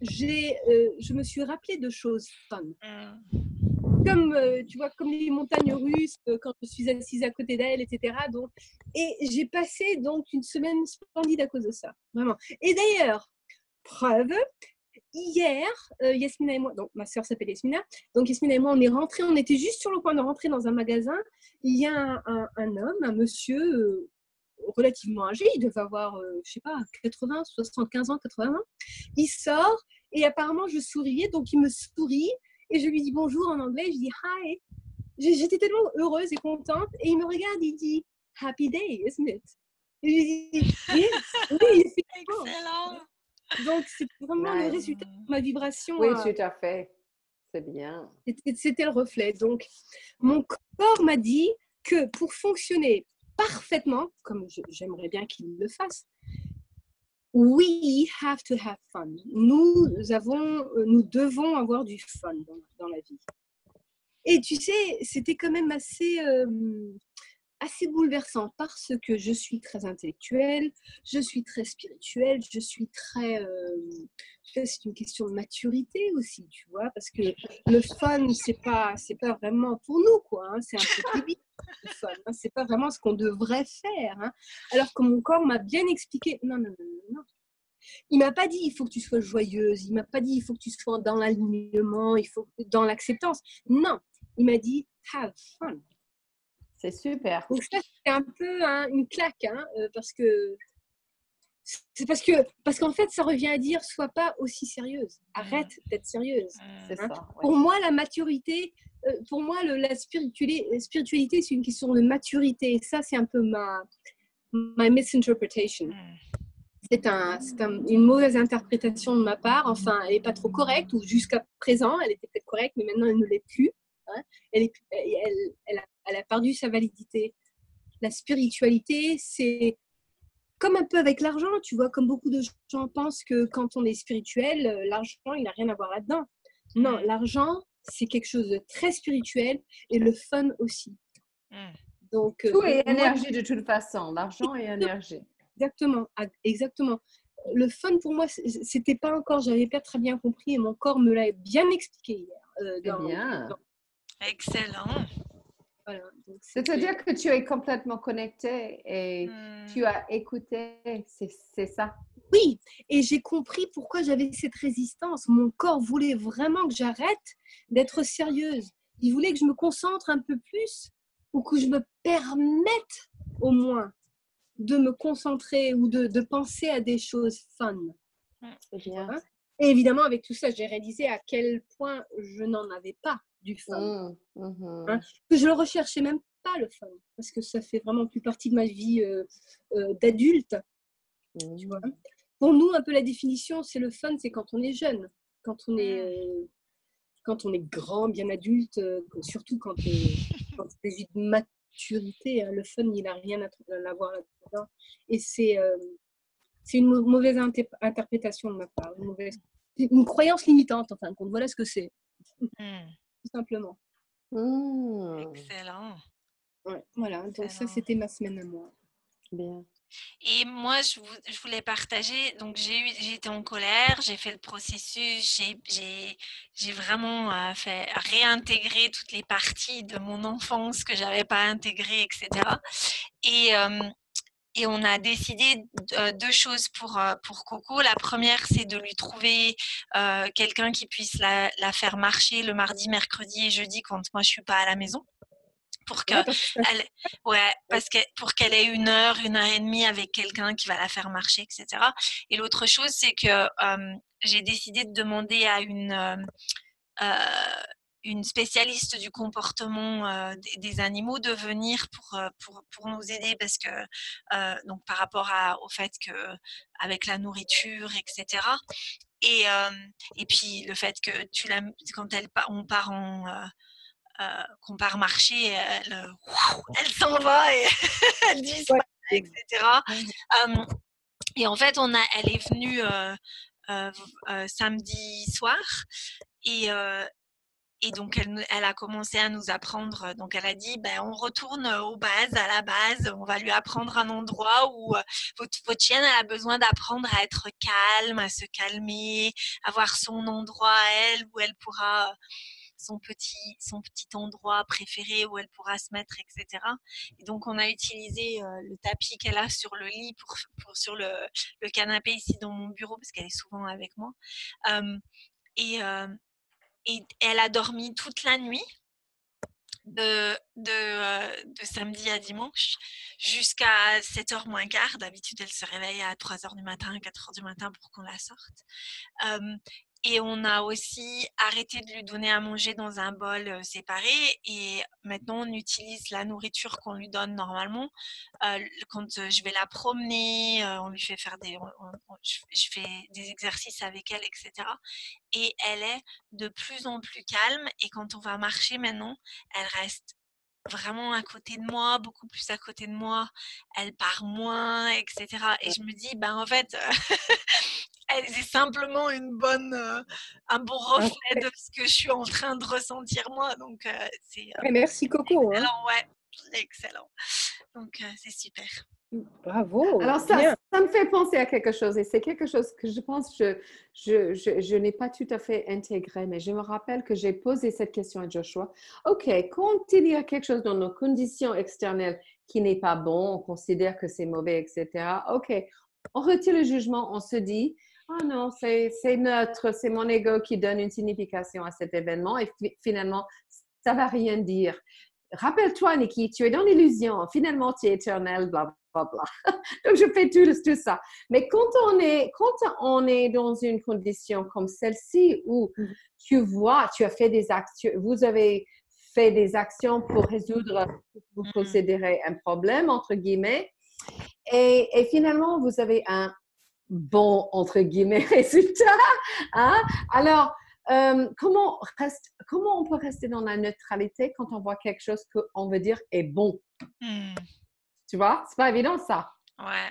J'ai, euh, je me suis rappelé de choses fun. Mm. Comme, euh, tu vois, comme les montagnes russes, euh, quand je suis assise à côté d'elle, etc. Donc, et j'ai passé donc une semaine splendide à cause de ça. Vraiment. Et d'ailleurs, preuve, hier, euh, Yasmina et moi, donc ma soeur s'appelle Yasmina, donc Yasmina et moi, on est rentrés, on était juste sur le point de rentrer dans un magasin. Il y a un, homme, un monsieur euh, relativement âgé, il devait avoir, euh, je sais pas, 80, 75 ans, 80 ans. Il sort et apparemment je souriais, donc il me sourit et je lui dis bonjour en anglais, je dis hi. J'étais tellement heureuse et contente et il me regarde, il dit Happy day, isn't it? Et je lui dis Yes. Donc, c'est vraiment le résultat de ma vibration. Oui, tout à fait. C'est bien. c'était- le reflet. Donc, mon corps m'a dit que pour fonctionner parfaitement, comme j'aimerais bien qu'il le fasse, we have to have fun. Nous avons, euh, nous devons avoir du fun dans, dans la vie. Et tu sais, c'était quand même assez, euh, assez bouleversant parce que je suis très intellectuelle, je suis très spirituelle, je suis très. Euh, c'est une question de maturité aussi, tu vois, parce que le fun, c'est pas, c'est pas vraiment pour nous, quoi. Hein, c'est un peu débile, le fun. Hein, c'est pas vraiment ce qu'on devrait faire. Hein. alors que mon corps m'a bien expliqué. Non, non, non, non. Il m'a pas dit il faut que tu sois joyeuse, il m'a pas dit il faut que tu sois dans l'alignement, il faut dans l'acceptance. Non, il m'a dit have fun. C'est super. Donc ça, c'est un peu une claque, hein, euh, parce que c'est parce que parce qu'en fait, ça revient à dire sois pas aussi sérieuse. Arrête mmh. d'être sérieuse. Mmh. Hein. Pour moi, la maturité, euh, pour moi, le, la spiritualité, spiritualité c'est une question de maturité. Et ça, c'est un peu ma my misinterpretation. Mmh. C'est un, un, une mauvaise interprétation de ma part. Enfin, elle n'est pas trop correcte, ou jusqu'à présent, elle était peut-être correcte, mais maintenant, elle ne l'est plus. Hein. Elle, est, elle, elle, a, elle a perdu sa validité. La spiritualité, c'est comme un peu avec l'argent, tu vois, comme beaucoup de gens pensent que quand on est spirituel, euh, l'argent, il n'a rien à voir là-dedans. Non, l'argent, c'est quelque chose de très spirituel et le fun aussi. Mm. Donc, euh, Tout est énergie de toute façon, l'argent est énergie. Exactement, exactement. Le fun pour moi, c'était pas encore, j'avais pas très bien compris et mon corps me l'a bien expliqué hier. Euh, bien. Excellent. C'est-à-dire que tu es complètement connecté et tu hmm. as écouté, c'est ça. Oui, et j'ai compris pourquoi j'avais cette résistance. Mon corps voulait vraiment que j'arrête d'être sérieuse. Il voulait que je me concentre un peu plus ou que je me permette au moins de me concentrer ou de, penser à des choses fun. Bien. Et évidemment, avec tout ça, j'ai réalisé à quel point je n'en avais pas du fun. Mmh, mmh. Hein, que je le recherchais même pas le fun, parce que ça fait vraiment plus partie de ma vie euh, euh, d'adulte. Tu vois mmh. Pour nous, un peu la définition, c'est le fun, c'est quand on est jeune, quand on est, euh, quand on est grand, bien adulte, surtout quand on est de maturité. Hein, le fun, il n'a rien à, voir là-dedans. Et c'est c'est une mauvaise interprétation de ma part, une, mauvaise, une croyance limitante, en fin de compte. Voilà ce que c'est tout simplement. Mmh. Excellent. voilà, donc ça c'était ma semaine à moi. Bien. Et moi, je, je voulais partager. Donc, j'ai été en colère, j'ai fait le processus, j'ai vraiment euh, fait réintégrer toutes les parties de mon enfance que j'avais pas intégrées, etc. Et, et on a décidé euh, deux choses pour, euh, pour Coco. La première, c'est de lui trouver euh, quelqu'un qui puisse la, la, faire marcher le mardi, mercredi et jeudi quand moi je suis pas à la maison. Pour que, elle, ouais, parce que pour qu'elle ait une heure, une heure et demie avec quelqu'un qui va la faire marcher, etc. Et l'autre chose, c'est que j'ai décidé de demander à une une spécialiste du comportement euh, des, animaux de venir pour, euh, pour, pour, nous aider parce que euh, donc par rapport à, au fait que avec la nourriture etc et, et puis le fait que tu la, quand elle on part en qu'on part marcher elle, elle s'en va et elle disparaît etc et en fait on a elle est venue samedi soir et, et donc, elle, elle, a commencé à nous apprendre. Donc, elle a dit, ben, on retourne aux bases, à la base. On va lui apprendre un endroit où euh, votre, votre chienne elle a besoin d'apprendre à être calme, à se calmer, avoir son endroit elle où elle pourra son petit, son petit endroit préféré où elle pourra se mettre, etc. Et donc, on a utilisé euh, le tapis qu'elle a sur le lit, pour, pour sur le, le, canapé ici dans mon bureau, parce qu'elle est souvent avec moi. Euh, et, euh, et elle a dormi toute la nuit de, euh, samedi à dimanche jusqu'à 7h moins quart. D'habitude, elle se réveille à 3h du matin, 4h du matin pour qu'on la sorte. Et on a aussi arrêté de lui donner à manger dans un bol séparé et maintenant on utilise la nourriture qu'on lui donne normalement. quand je vais la promener, on lui fait faire des, je fais des exercices avec elle, etc. Et elle est de plus en plus calme et quand on va marcher maintenant, elle reste vraiment à côté de moi, beaucoup plus à côté de moi, elle part moins, etc. Et je me dis, ben en fait, c'est simplement une bonne, euh, un bon reflet de ce que je suis en train de ressentir moi. Donc, euh, c'est. merci Coco. Hein. Excellent, ouais, excellent. Donc, euh, c'est super. Bravo. Alors, ça, ça, me fait penser à quelque chose et c'est quelque chose que je pense que je, je, je, n'ai pas tout à fait intégré, mais je me rappelle que j'ai posé cette question à Joshua. OK, quand il y a quelque chose dans nos conditions extérieures qui n'est pas bon, on considère que c'est mauvais, etc. OK, on retire le jugement, on se dit, oh non, c'est neutre, c'est mon ego qui donne une signification à cet événement et finalement, ça va rien dire. Rappelle-toi, Nikki, tu es dans l'illusion, finalement, tu es éternel, bla, bla, bla. Donc, je fais tout, tout, ça. Mais quand on, est, quand on est dans une condition comme celle-ci où tu vois, tu as fait des actions, vous avez fait des actions pour résoudre vous mm. considérez un problème, entre guillemets, et, et finalement, vous avez un bon, entre guillemets, résultat. Hein? Alors, euh, comment, reste, comment on peut rester dans la neutralité quand on voit quelque chose qu'on veut dire est bon? Hmm. Tu vois, c'est pas évident ça. Ouais.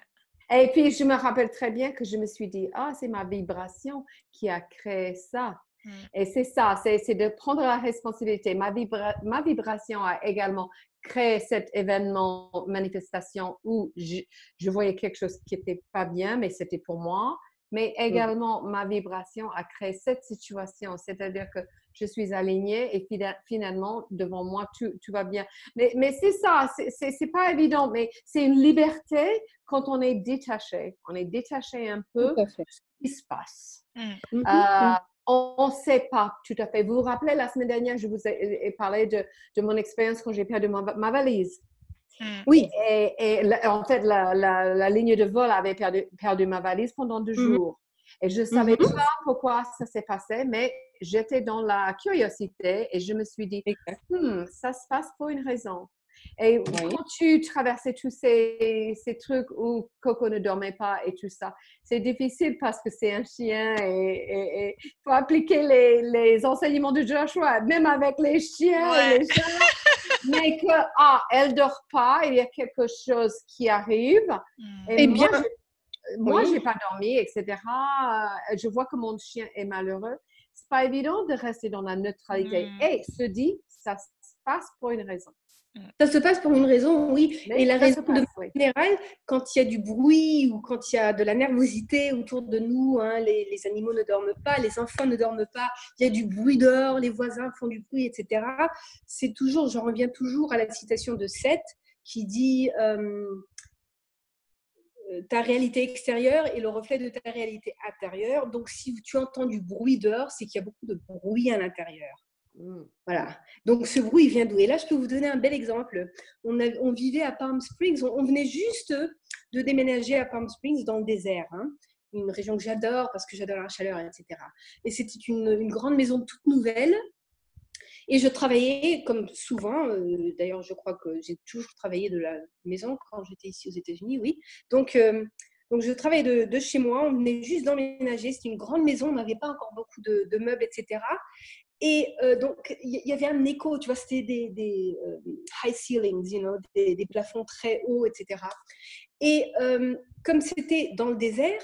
Et puis, je me rappelle très bien que je me suis dit, ah, c'est ma vibration qui a créé ça. Hmm. Et c'est ça, c'est de prendre la responsabilité. Ma, ma vibration a également créé cet événement, manifestation où je, je voyais quelque chose qui n'était pas bien, mais c'était pour moi mais mmh. également ma vibration a créé cette situation. C'est-à-dire que je suis alignée et finalement, devant moi, tout, va bien. Mais, mais c'est ça, c'est pas évident, mais c'est une liberté quand on est détaché. On est détaché un peu de ce qui se passe. Mmh. Mmh, euh, on ne sait pas tout à fait. Vous vous rappelez, la semaine dernière, je vous ai, parlé de, de mon expérience quand j'ai perdu ma valise. Mm. Oui. Et, en fait, la, ligne de vol avait perdu, ma valise pendant deux mm-hmm. jours. Et je ne savais mm-hmm. pas pourquoi ça s'est passé, mais j'étais dans la curiosité et je me suis dit, hmm, ça se passe pour une raison. Et quand tu traversais tous ces, ces, trucs où Coco ne dormait pas et tout ça, c'est difficile parce que c'est un chien et il faut appliquer les, les, enseignements de Joshua, même avec les chiens et les chats. mais que, ah, elle dort pas, il y a quelque chose qui arrive. Hmm. Et, bien, moi, je n'ai pas dormi, etc. Je vois que mon chien est malheureux. C'est pas évident de rester dans la neutralité. Hmm. Et se dit, ça se passe pour une raison. Ça se passe pour une raison, oui. et la raison de générale, quand il y a du bruit ou quand il y a de la nervosité autour de nous, hein, les, les, animaux ne dorment pas, les enfants ne dorment pas, il y a du bruit dehors, les voisins font du bruit, etc. C'est toujours, j'en reviens toujours à la citation de Seth qui dit euh, ta réalité extérieure est le reflet de ta réalité intérieure. Donc, si tu entends du bruit dehors, c'est qu'il y a beaucoup de bruit à l'intérieur. Mmh. Voilà. Donc ce bruit vient d'où? Et là, je peux vous donner un bel exemple. On, vivait à Palm Springs, on, venait juste de déménager à Palm Springs dans le désert, hein. une région que j'adore parce que j'adore la chaleur, etc. Et c'était une, grande maison toute nouvelle. Et je travaillais comme souvent, euh, d'ailleurs je crois que j'ai toujours travaillé de la maison quand j'étais ici aux États-Unis, oui. Donc, euh, donc je travaillais de, chez moi, on venait juste d'emménager, c'était une grande maison, on n'avait pas encore beaucoup de meubles, etc. Et euh, donc, il y, avait un écho, tu vois, c'était des, euh, high ceilings, you know, des, plafonds très hauts, etc. Et euh, comme c'était dans le désert,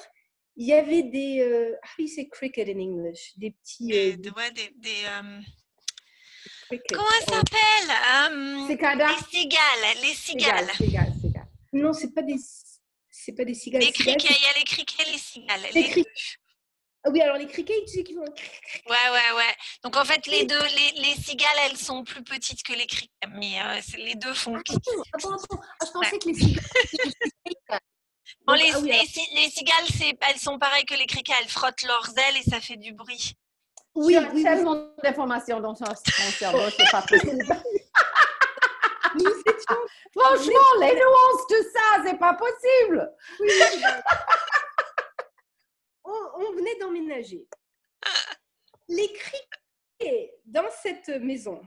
il y avait des. ah oui, c'est cricket in English, des petits. des, des, Comment ça s'appelle? Les cigales, les cigales. cigales, cigales non, c'est pas des. C'est pas des cigales. Les criquets, il y a les criquets, les cigales. Les, les oui, alors les criquets, tu sais qu'ils font. Ouais, ouais, ouais. Donc en fait, les deux, les, les cigales, elles sont plus petites que les criquets, mais euh, les deux font. Attends, attends, attends. Ah, je pensais que les cigales. non, les, ah les, les, cigales, elles sont pareilles que les criquets, elles frottent leurs ailes et ça fait du bruit. Oui, tu as oui, tellement oui. d'informations dans ton cerveau, c'est pas possible. Franchement, les nuances de ça, c'est pas possible. Oui, on, venait d'emménager. Les cris dans cette maison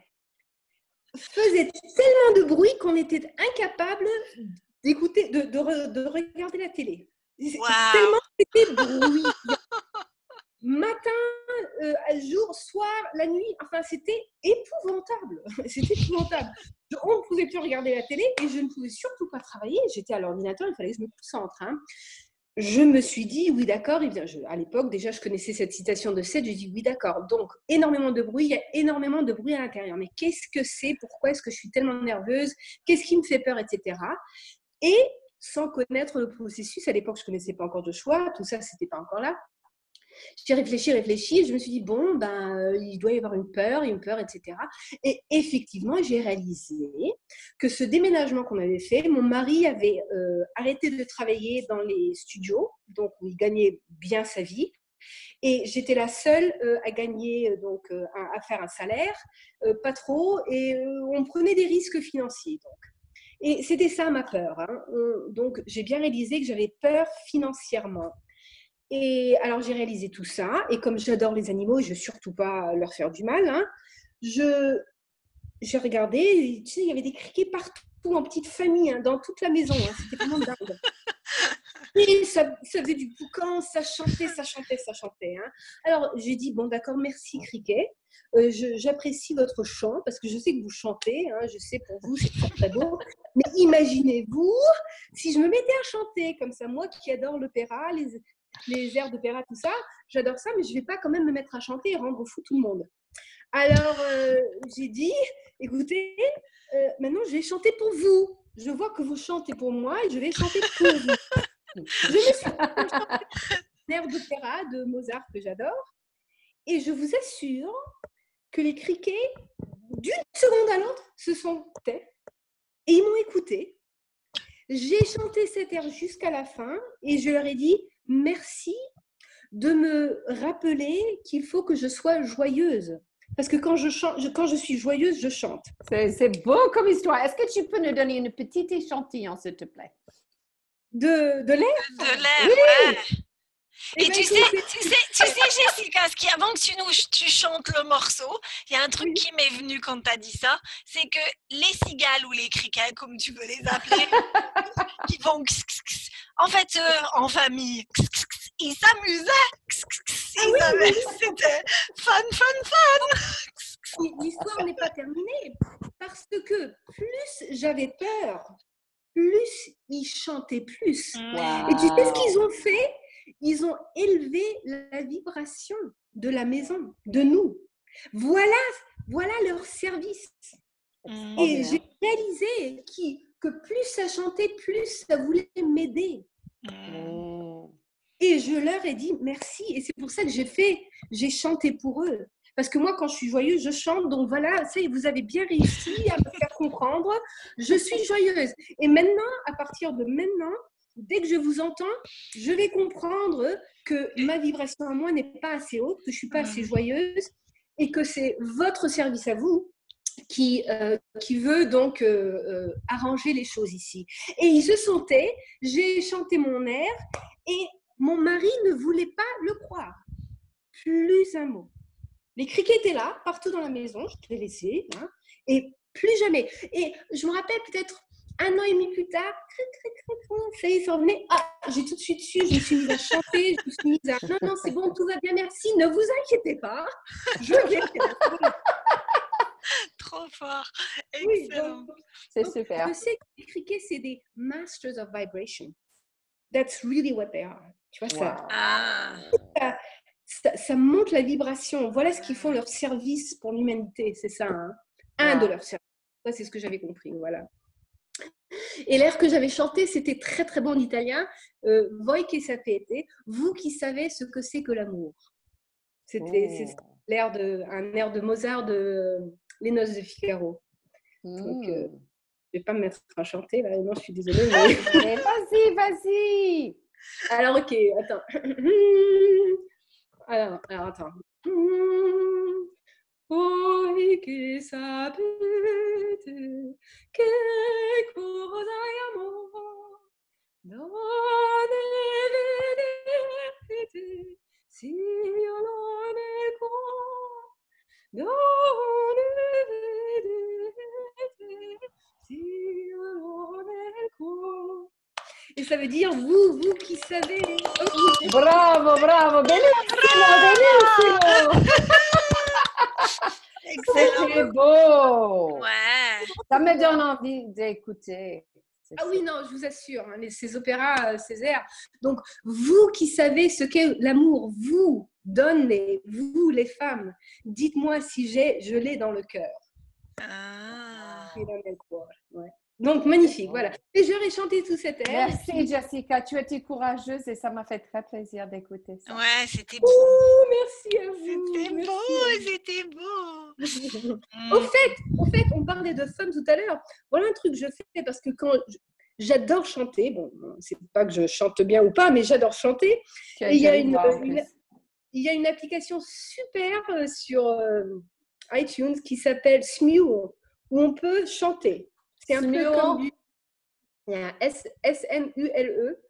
faisaient tellement de bruit qu'on était incapable d'écouter, de, regarder la télé. Tellement c'était bruit. Matin, euh, jour, soir, la nuit, enfin c'était épouvantable. C'était épouvantable. On ne pouvait plus regarder la télé et je ne pouvais surtout pas travailler. J'étais à l'ordinateur, il fallait que je me concentre. Hein. Je me suis dit, oui, d'accord. À l'époque, déjà, je connaissais cette citation de Seth. Je dis, oui, d'accord. Donc, énormément de bruit, il y a énormément de bruit à l'intérieur. Mais qu'est-ce que c'est? Pourquoi est-ce que je suis tellement nerveuse? Qu'est-ce qui me fait peur, etc. Et sans connaître le processus, à l'époque, je ne connaissais pas encore de choix. Tout ça, ce n'était pas encore là. J'ai réfléchi, réfléchi, je me suis dit, bon, ben, euh, il doit y avoir une peur, une peur, etc. Et effectivement, j'ai réalisé que ce déménagement qu'on avait fait, mon mari avait euh, arrêté de travailler dans les studios, donc où il gagnait bien sa vie. Et j'étais la seule euh, à gagner, donc à faire un salaire, pas trop, et on prenait des risques financiers. Et c'était ça ma peur. Hein. donc j'ai bien réalisé que j'avais peur financièrement. Et alors, j'ai réalisé tout ça. Et comme j'adore les animaux, je ne veux surtout pas leur faire du mal, hein, je, j'ai regardé, tu sais, il y avait des criquets partout, en petite famille, hein, dans toute la maison. Hein, c'était vraiment dingue. Et ça, ça, faisait du boucan, ça chantait, ça chantait, ça chantait. Alors, j'ai dit, bon, d'accord, merci, criquet. Euh, j'apprécie votre chant parce que je sais que vous chantez. je sais pour vous, c'est très, très beau. Mais imaginez-vous si je me mettais à chanter comme ça, moi qui adore l'opéra, les, les airs d'opéra, tout ça. J'adore ça, mais je ne vais pas quand même me mettre à chanter et rendre fou tout le monde. Alors, euh, j'ai dit, écoutez, euh, maintenant, je vais chanter pour vous. Je vois que vous chantez pour moi et je vais chanter pour vous. je me suis air d'opéra de Mozart que j'adore. Et je vous assure que les criquets, d'une seconde à l'autre, se sont tais et ils m'ont écouté. J'ai chanté cet air jusqu'à la fin et je leur ai dit merci de me rappeler qu'il faut que je sois joyeuse. Parce que quand je, chante, quand je suis joyeuse, je chante. C'est beau comme histoire. Est-ce que tu peux nous donner une petite échantillon, s'il te plaît? De, de l'air? De l'air, oui. Et, eh tu, ben, sais, tu, sais, tu sais, Jessica, ce qui, avant que tu, nous, tu chantes le morceau, il y a un truc qui m'est venu quand tu as dit ça, c'est que les cigales ou les criquets, comme tu veux les appeler, qui vont en fait, euh, en famille, ils s'amusaient. Ah c'était fun, fun, fun. L'histoire n'est pas terminée parce que plus j'avais peur, plus ils chantaient plus. Et tu sais ce qu'ils ont fait? Ils ont élevé la vibration de la maison, de nous. Voilà, voilà leur service. Mmh. Et j'ai réalisé que plus ça chantait, plus ça voulait m'aider. Mmh. Et je leur ai dit merci. Et c'est pour ça que j'ai fait, j'ai chanté pour eux. Parce que moi, quand je suis joyeuse, je chante. Donc voilà, vous avez bien réussi à me faire comprendre. Je suis joyeuse. Et maintenant, à partir de maintenant, dès que je vous entends, je vais comprendre que ma vibration à moi n'est pas assez haute, que je ne suis pas assez joyeuse et que c'est votre service à vous qui, euh, qui veut donc euh, euh, arranger les choses ici. Et ils se sentaient, j'ai chanté mon air et mon mari ne voulait pas le croire. Plus un mot. Les criquets étaient là, partout dans la maison, je te l'ai laissé, hein, et plus jamais. Et je me rappelle peut-être un an et demi plus tard, ça y est, ça revenait. Ah, j'ai tout de suite su, je me suis mise à chanter, je me suis mise à. Non, non, c'est bon, tout va bien, merci, ne vous inquiétez pas. Je vais Trop fort. Excellent. c'est super. Je sais que les criquets, c'est des masters of vibration. That's really what they are. Tu vois, ça, ah. ça, ça, monte la vibration. Voilà ce qu'ils font leur service pour l'humanité. C'est ça, hein. un de leurs services. Ça, c'est ce que j'avais compris. Voilà. Et l'air que j'avais chanté, c'était très très bon en italien. Euh, Voi che sapete, vous qui savez ce que c'est que l'amour. C'était oh. l'air de, un air de Mozart de Les Noces de Figaro. Donc, euh, hmm. je vais pas me mettre à chanter là, non, je suis désolée. Mais... vas-y, vas-y. Alors, ok, attends. Alors, alors attends. Voi che sapete che cosa è amore, donne vedete, se io non Et ça veut dire vous, vous qui savez. Bravo, bravo, bellissimo, bellissimo. Excellent. C'est beau. Ouais. Ça me donne envie d'écouter. Ah oui, non, je vous assure, hein, les- ces opéras euh, Césaire. Donc, vous qui savez ce qu'est l'amour, vous, donnez, vous les femmes, dites-moi si j'ai, je l'ai dans le cœur. Ah. Et dans le corps, ouais. Donc, magnifique, voilà. Et j'aurais chanté tout cet air. Merci Jessica, tu as été courageuse et ça m'a fait très plaisir d'écouter ça. Ouais, c'était beau. Ouh, merci à vous. C'était beau, c'était beau. Au Mm. fait, au fait, on parlait de fun tout à l'heure. Voilà un truc que je fais parce que quand j'adore chanter, bon, c'est pas que je chante bien ou pas, mais j'adore chanter. Et il y a une-. Il y a une application super euh, sur euh, iTunes qui s'appelle Smule où on peut chanter. C'est un peu comme du il y a un S S-M-U-L-E E,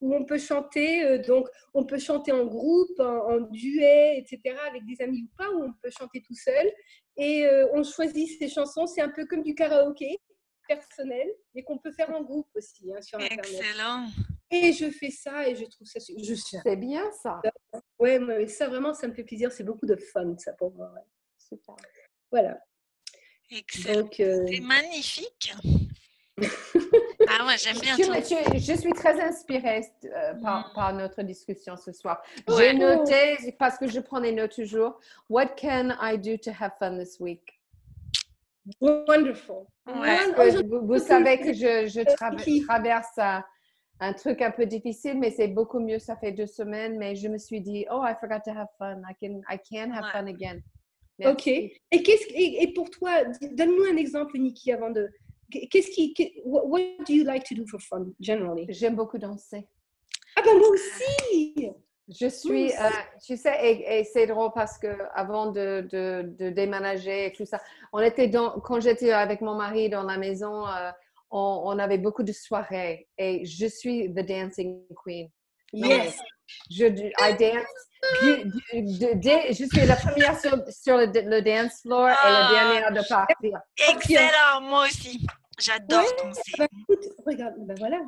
où on peut chanter. euh, donc, on peut chanter en groupe, en, en duet, etc., avec des amis ou pas, ou on peut chanter tout seul. Et euh, on choisit ses chansons. C'est un peu comme du karaoké personnel, mais qu'on peut faire en groupe aussi hein, sur Internet. Excellent. Et je fais ça et je trouve ça. Je. C'est bien ça. Ouais, mais ça vraiment, ça me fait plaisir. C'est beaucoup de fun, ça pour moi. ouais. Super. Voilà. Excellent. Euh, C'est magnifique. ah ouais, j'aime bien tout. tu- je suis très inspirée euh, par, Mm. par notre discussion ce soir. Ouais. J'ai noté, parce que je prends des notes toujours, What can I do to have fun this week? wonderful. Ouais. Won- Euh, oh, vous, vous savez que je, je Qui? traverse un, un truc un peu difficile, mais c'est beaucoup mieux. Ça fait deux semaines, mais je me suis dit, oh, I forgot to have fun. I can, I can have Ouais. fun again. Ok. Et, qu'est-ce, et, et pour toi, donne-nous un exemple, Niki, avant de. Qu'est-ce qui. qu'est- What do you like to do for fun, generally? J'aime beaucoup danser. Ah ben moi aussi! Je suis, euh, tu sais, et, et c'est drôle parce que avant de, de, de déménager et tout ça, on était dans, quand j'étais avec mon mari dans la maison, euh, on, on avait beaucoup de soirées et je suis the dancing queen. Yes! Je, I dance. je suis la première sur, sur le, le dance floor et la Ah. dernière de partir. Excellent, moi aussi. J'adore Ouais. danser. Ben, écoute, regarde, ben voilà.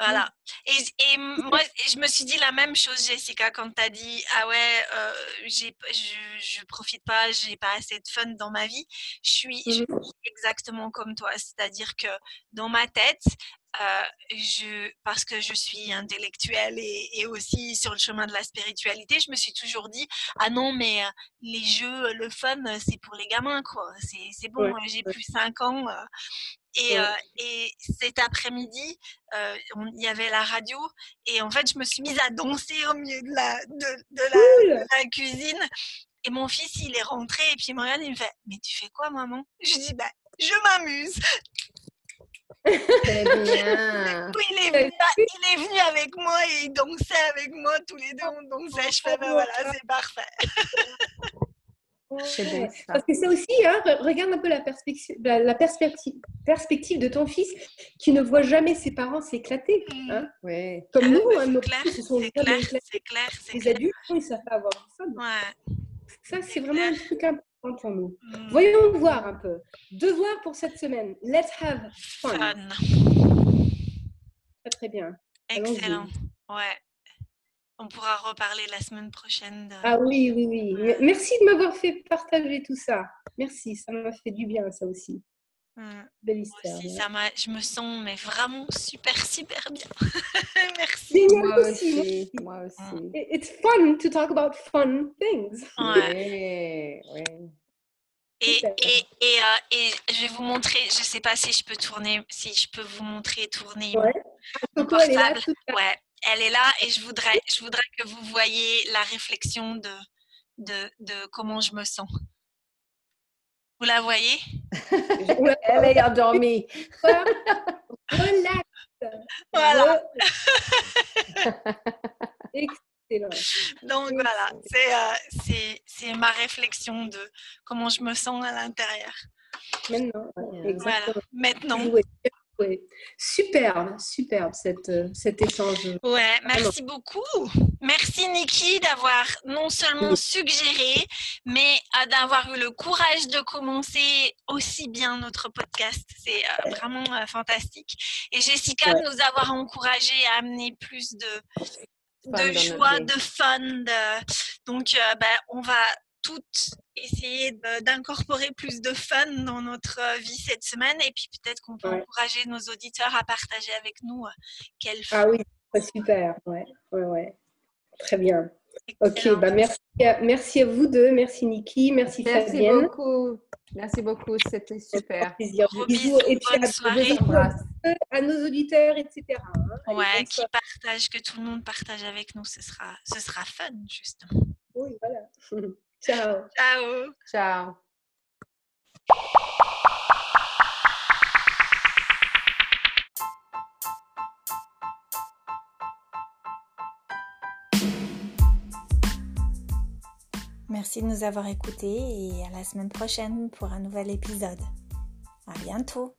Voilà. Et, et moi, je me suis dit la même chose, Jessica, quand tu as dit Ah ouais, euh, j'ai, je, je profite pas, j'ai pas assez de fun dans ma vie. Je suis, je Mhm. suis exactement comme toi. C'est-à-dire que dans ma tête, euh, je, parce que je suis intellectuelle et, et aussi sur le chemin de la spiritualité, je me suis toujours dit Ah non, mais euh, les jeux, le fun, c'est pour les gamins, quoi. C'est, c'est bon, Ouais, euh, j'ai plus 5 ans. euh, et, Ouais. euh, et cet après-midi, euh, il y avait la radio et en fait, je me suis mise à danser au milieu de la, de, de la, Cool! de la cuisine. Et mon fils, il est rentré et puis il me regarde et il me fait Mais tu fais quoi, maman Je dis Bah, je m'amuse. Bien. Il est, venu, il est venu avec moi et il dansait avec moi, tous les deux, on dansait. Je fais Ben voilà, c'est parfait. Ça. Parce que c'est aussi, hein, re- regarde un peu la perspective, la, la perspective, perspective de ton fils qui ne voit jamais ses parents s'éclater. Hein, Oui. comme Ah, nous, bah, hein, c'est nos clair, se sont clair, clair, c'est Les clair. adultes, ils ne savent pas avoir fun. Ouais. Ça, c'est vraiment un truc important pour nous. Mm. Voyons voir un peu. Devoir pour cette semaine. Let's have fun. Fun. Très, très bien. Excellent. Ouais. On pourra reparler la semaine prochaine. De... Ah oui, oui, oui. Merci de m'avoir fait partager tout ça. Merci, ça m'a fait du bien, ça aussi. Mm. Belle Moi histoire. aussi, ouais. ça m'a, je me sens mais vraiment super, super bien. Merci. Moi aussi, moi aussi. aussi. Moi aussi. It- It's fun to talk about fun things. Ouais. Oui. Et, et, et, euh, et je vais vous montrer, je sais pas si je peux tourner, si je peux vous montrer tourner Ouais. mon elle est là portable. toute la- Ouais, elle est là et je voudrais, je voudrais que vous voyez la réflexion de, de, de comment je me sens. Vous la voyez? Elle est endormie. Relax. Voilà. Excellent. Donc voilà, c'est, euh, c'est, ma réflexion de comment je me sens à l'intérieur. Maintenant, ouais, Voilà. Exactement. maintenant. Superbe, superbe cette, euh, cet échange. Ouais, merci beaucoup. Merci Niki d'avoir non seulement suggéré, mais euh, d'avoir eu le courage de commencer aussi bien notre podcast. C'est euh, vraiment euh, fantastique. Et Jessica Ouais. de nous avoir encouragé à amener plus de, joie, de fun. de- Donc, euh, ben, on va toutes essayer d'incorporer plus de fun dans notre vie cette semaine et puis peut-être qu'on peut encourager nos auditeurs à partager avec nous quel Ah oui, super, ouais, ouais, ouais. Très bien. Ok, bah merci, merci à vous deux, merci Niki, merci, merci Fabienne. Merci beaucoup, merci beaucoup, c'était super. Plaisir. Bisous, et puis à, à, nos auditeurs, etc. Hein. Ouais, qui partagent, que tout le monde partage avec nous, ce sera, ce sera fun justement. Oui, voilà. Ciao. Ciao. Ciao. Merci de nous avoir écoutés et à la semaine prochaine pour un nouvel épisode. À bientôt!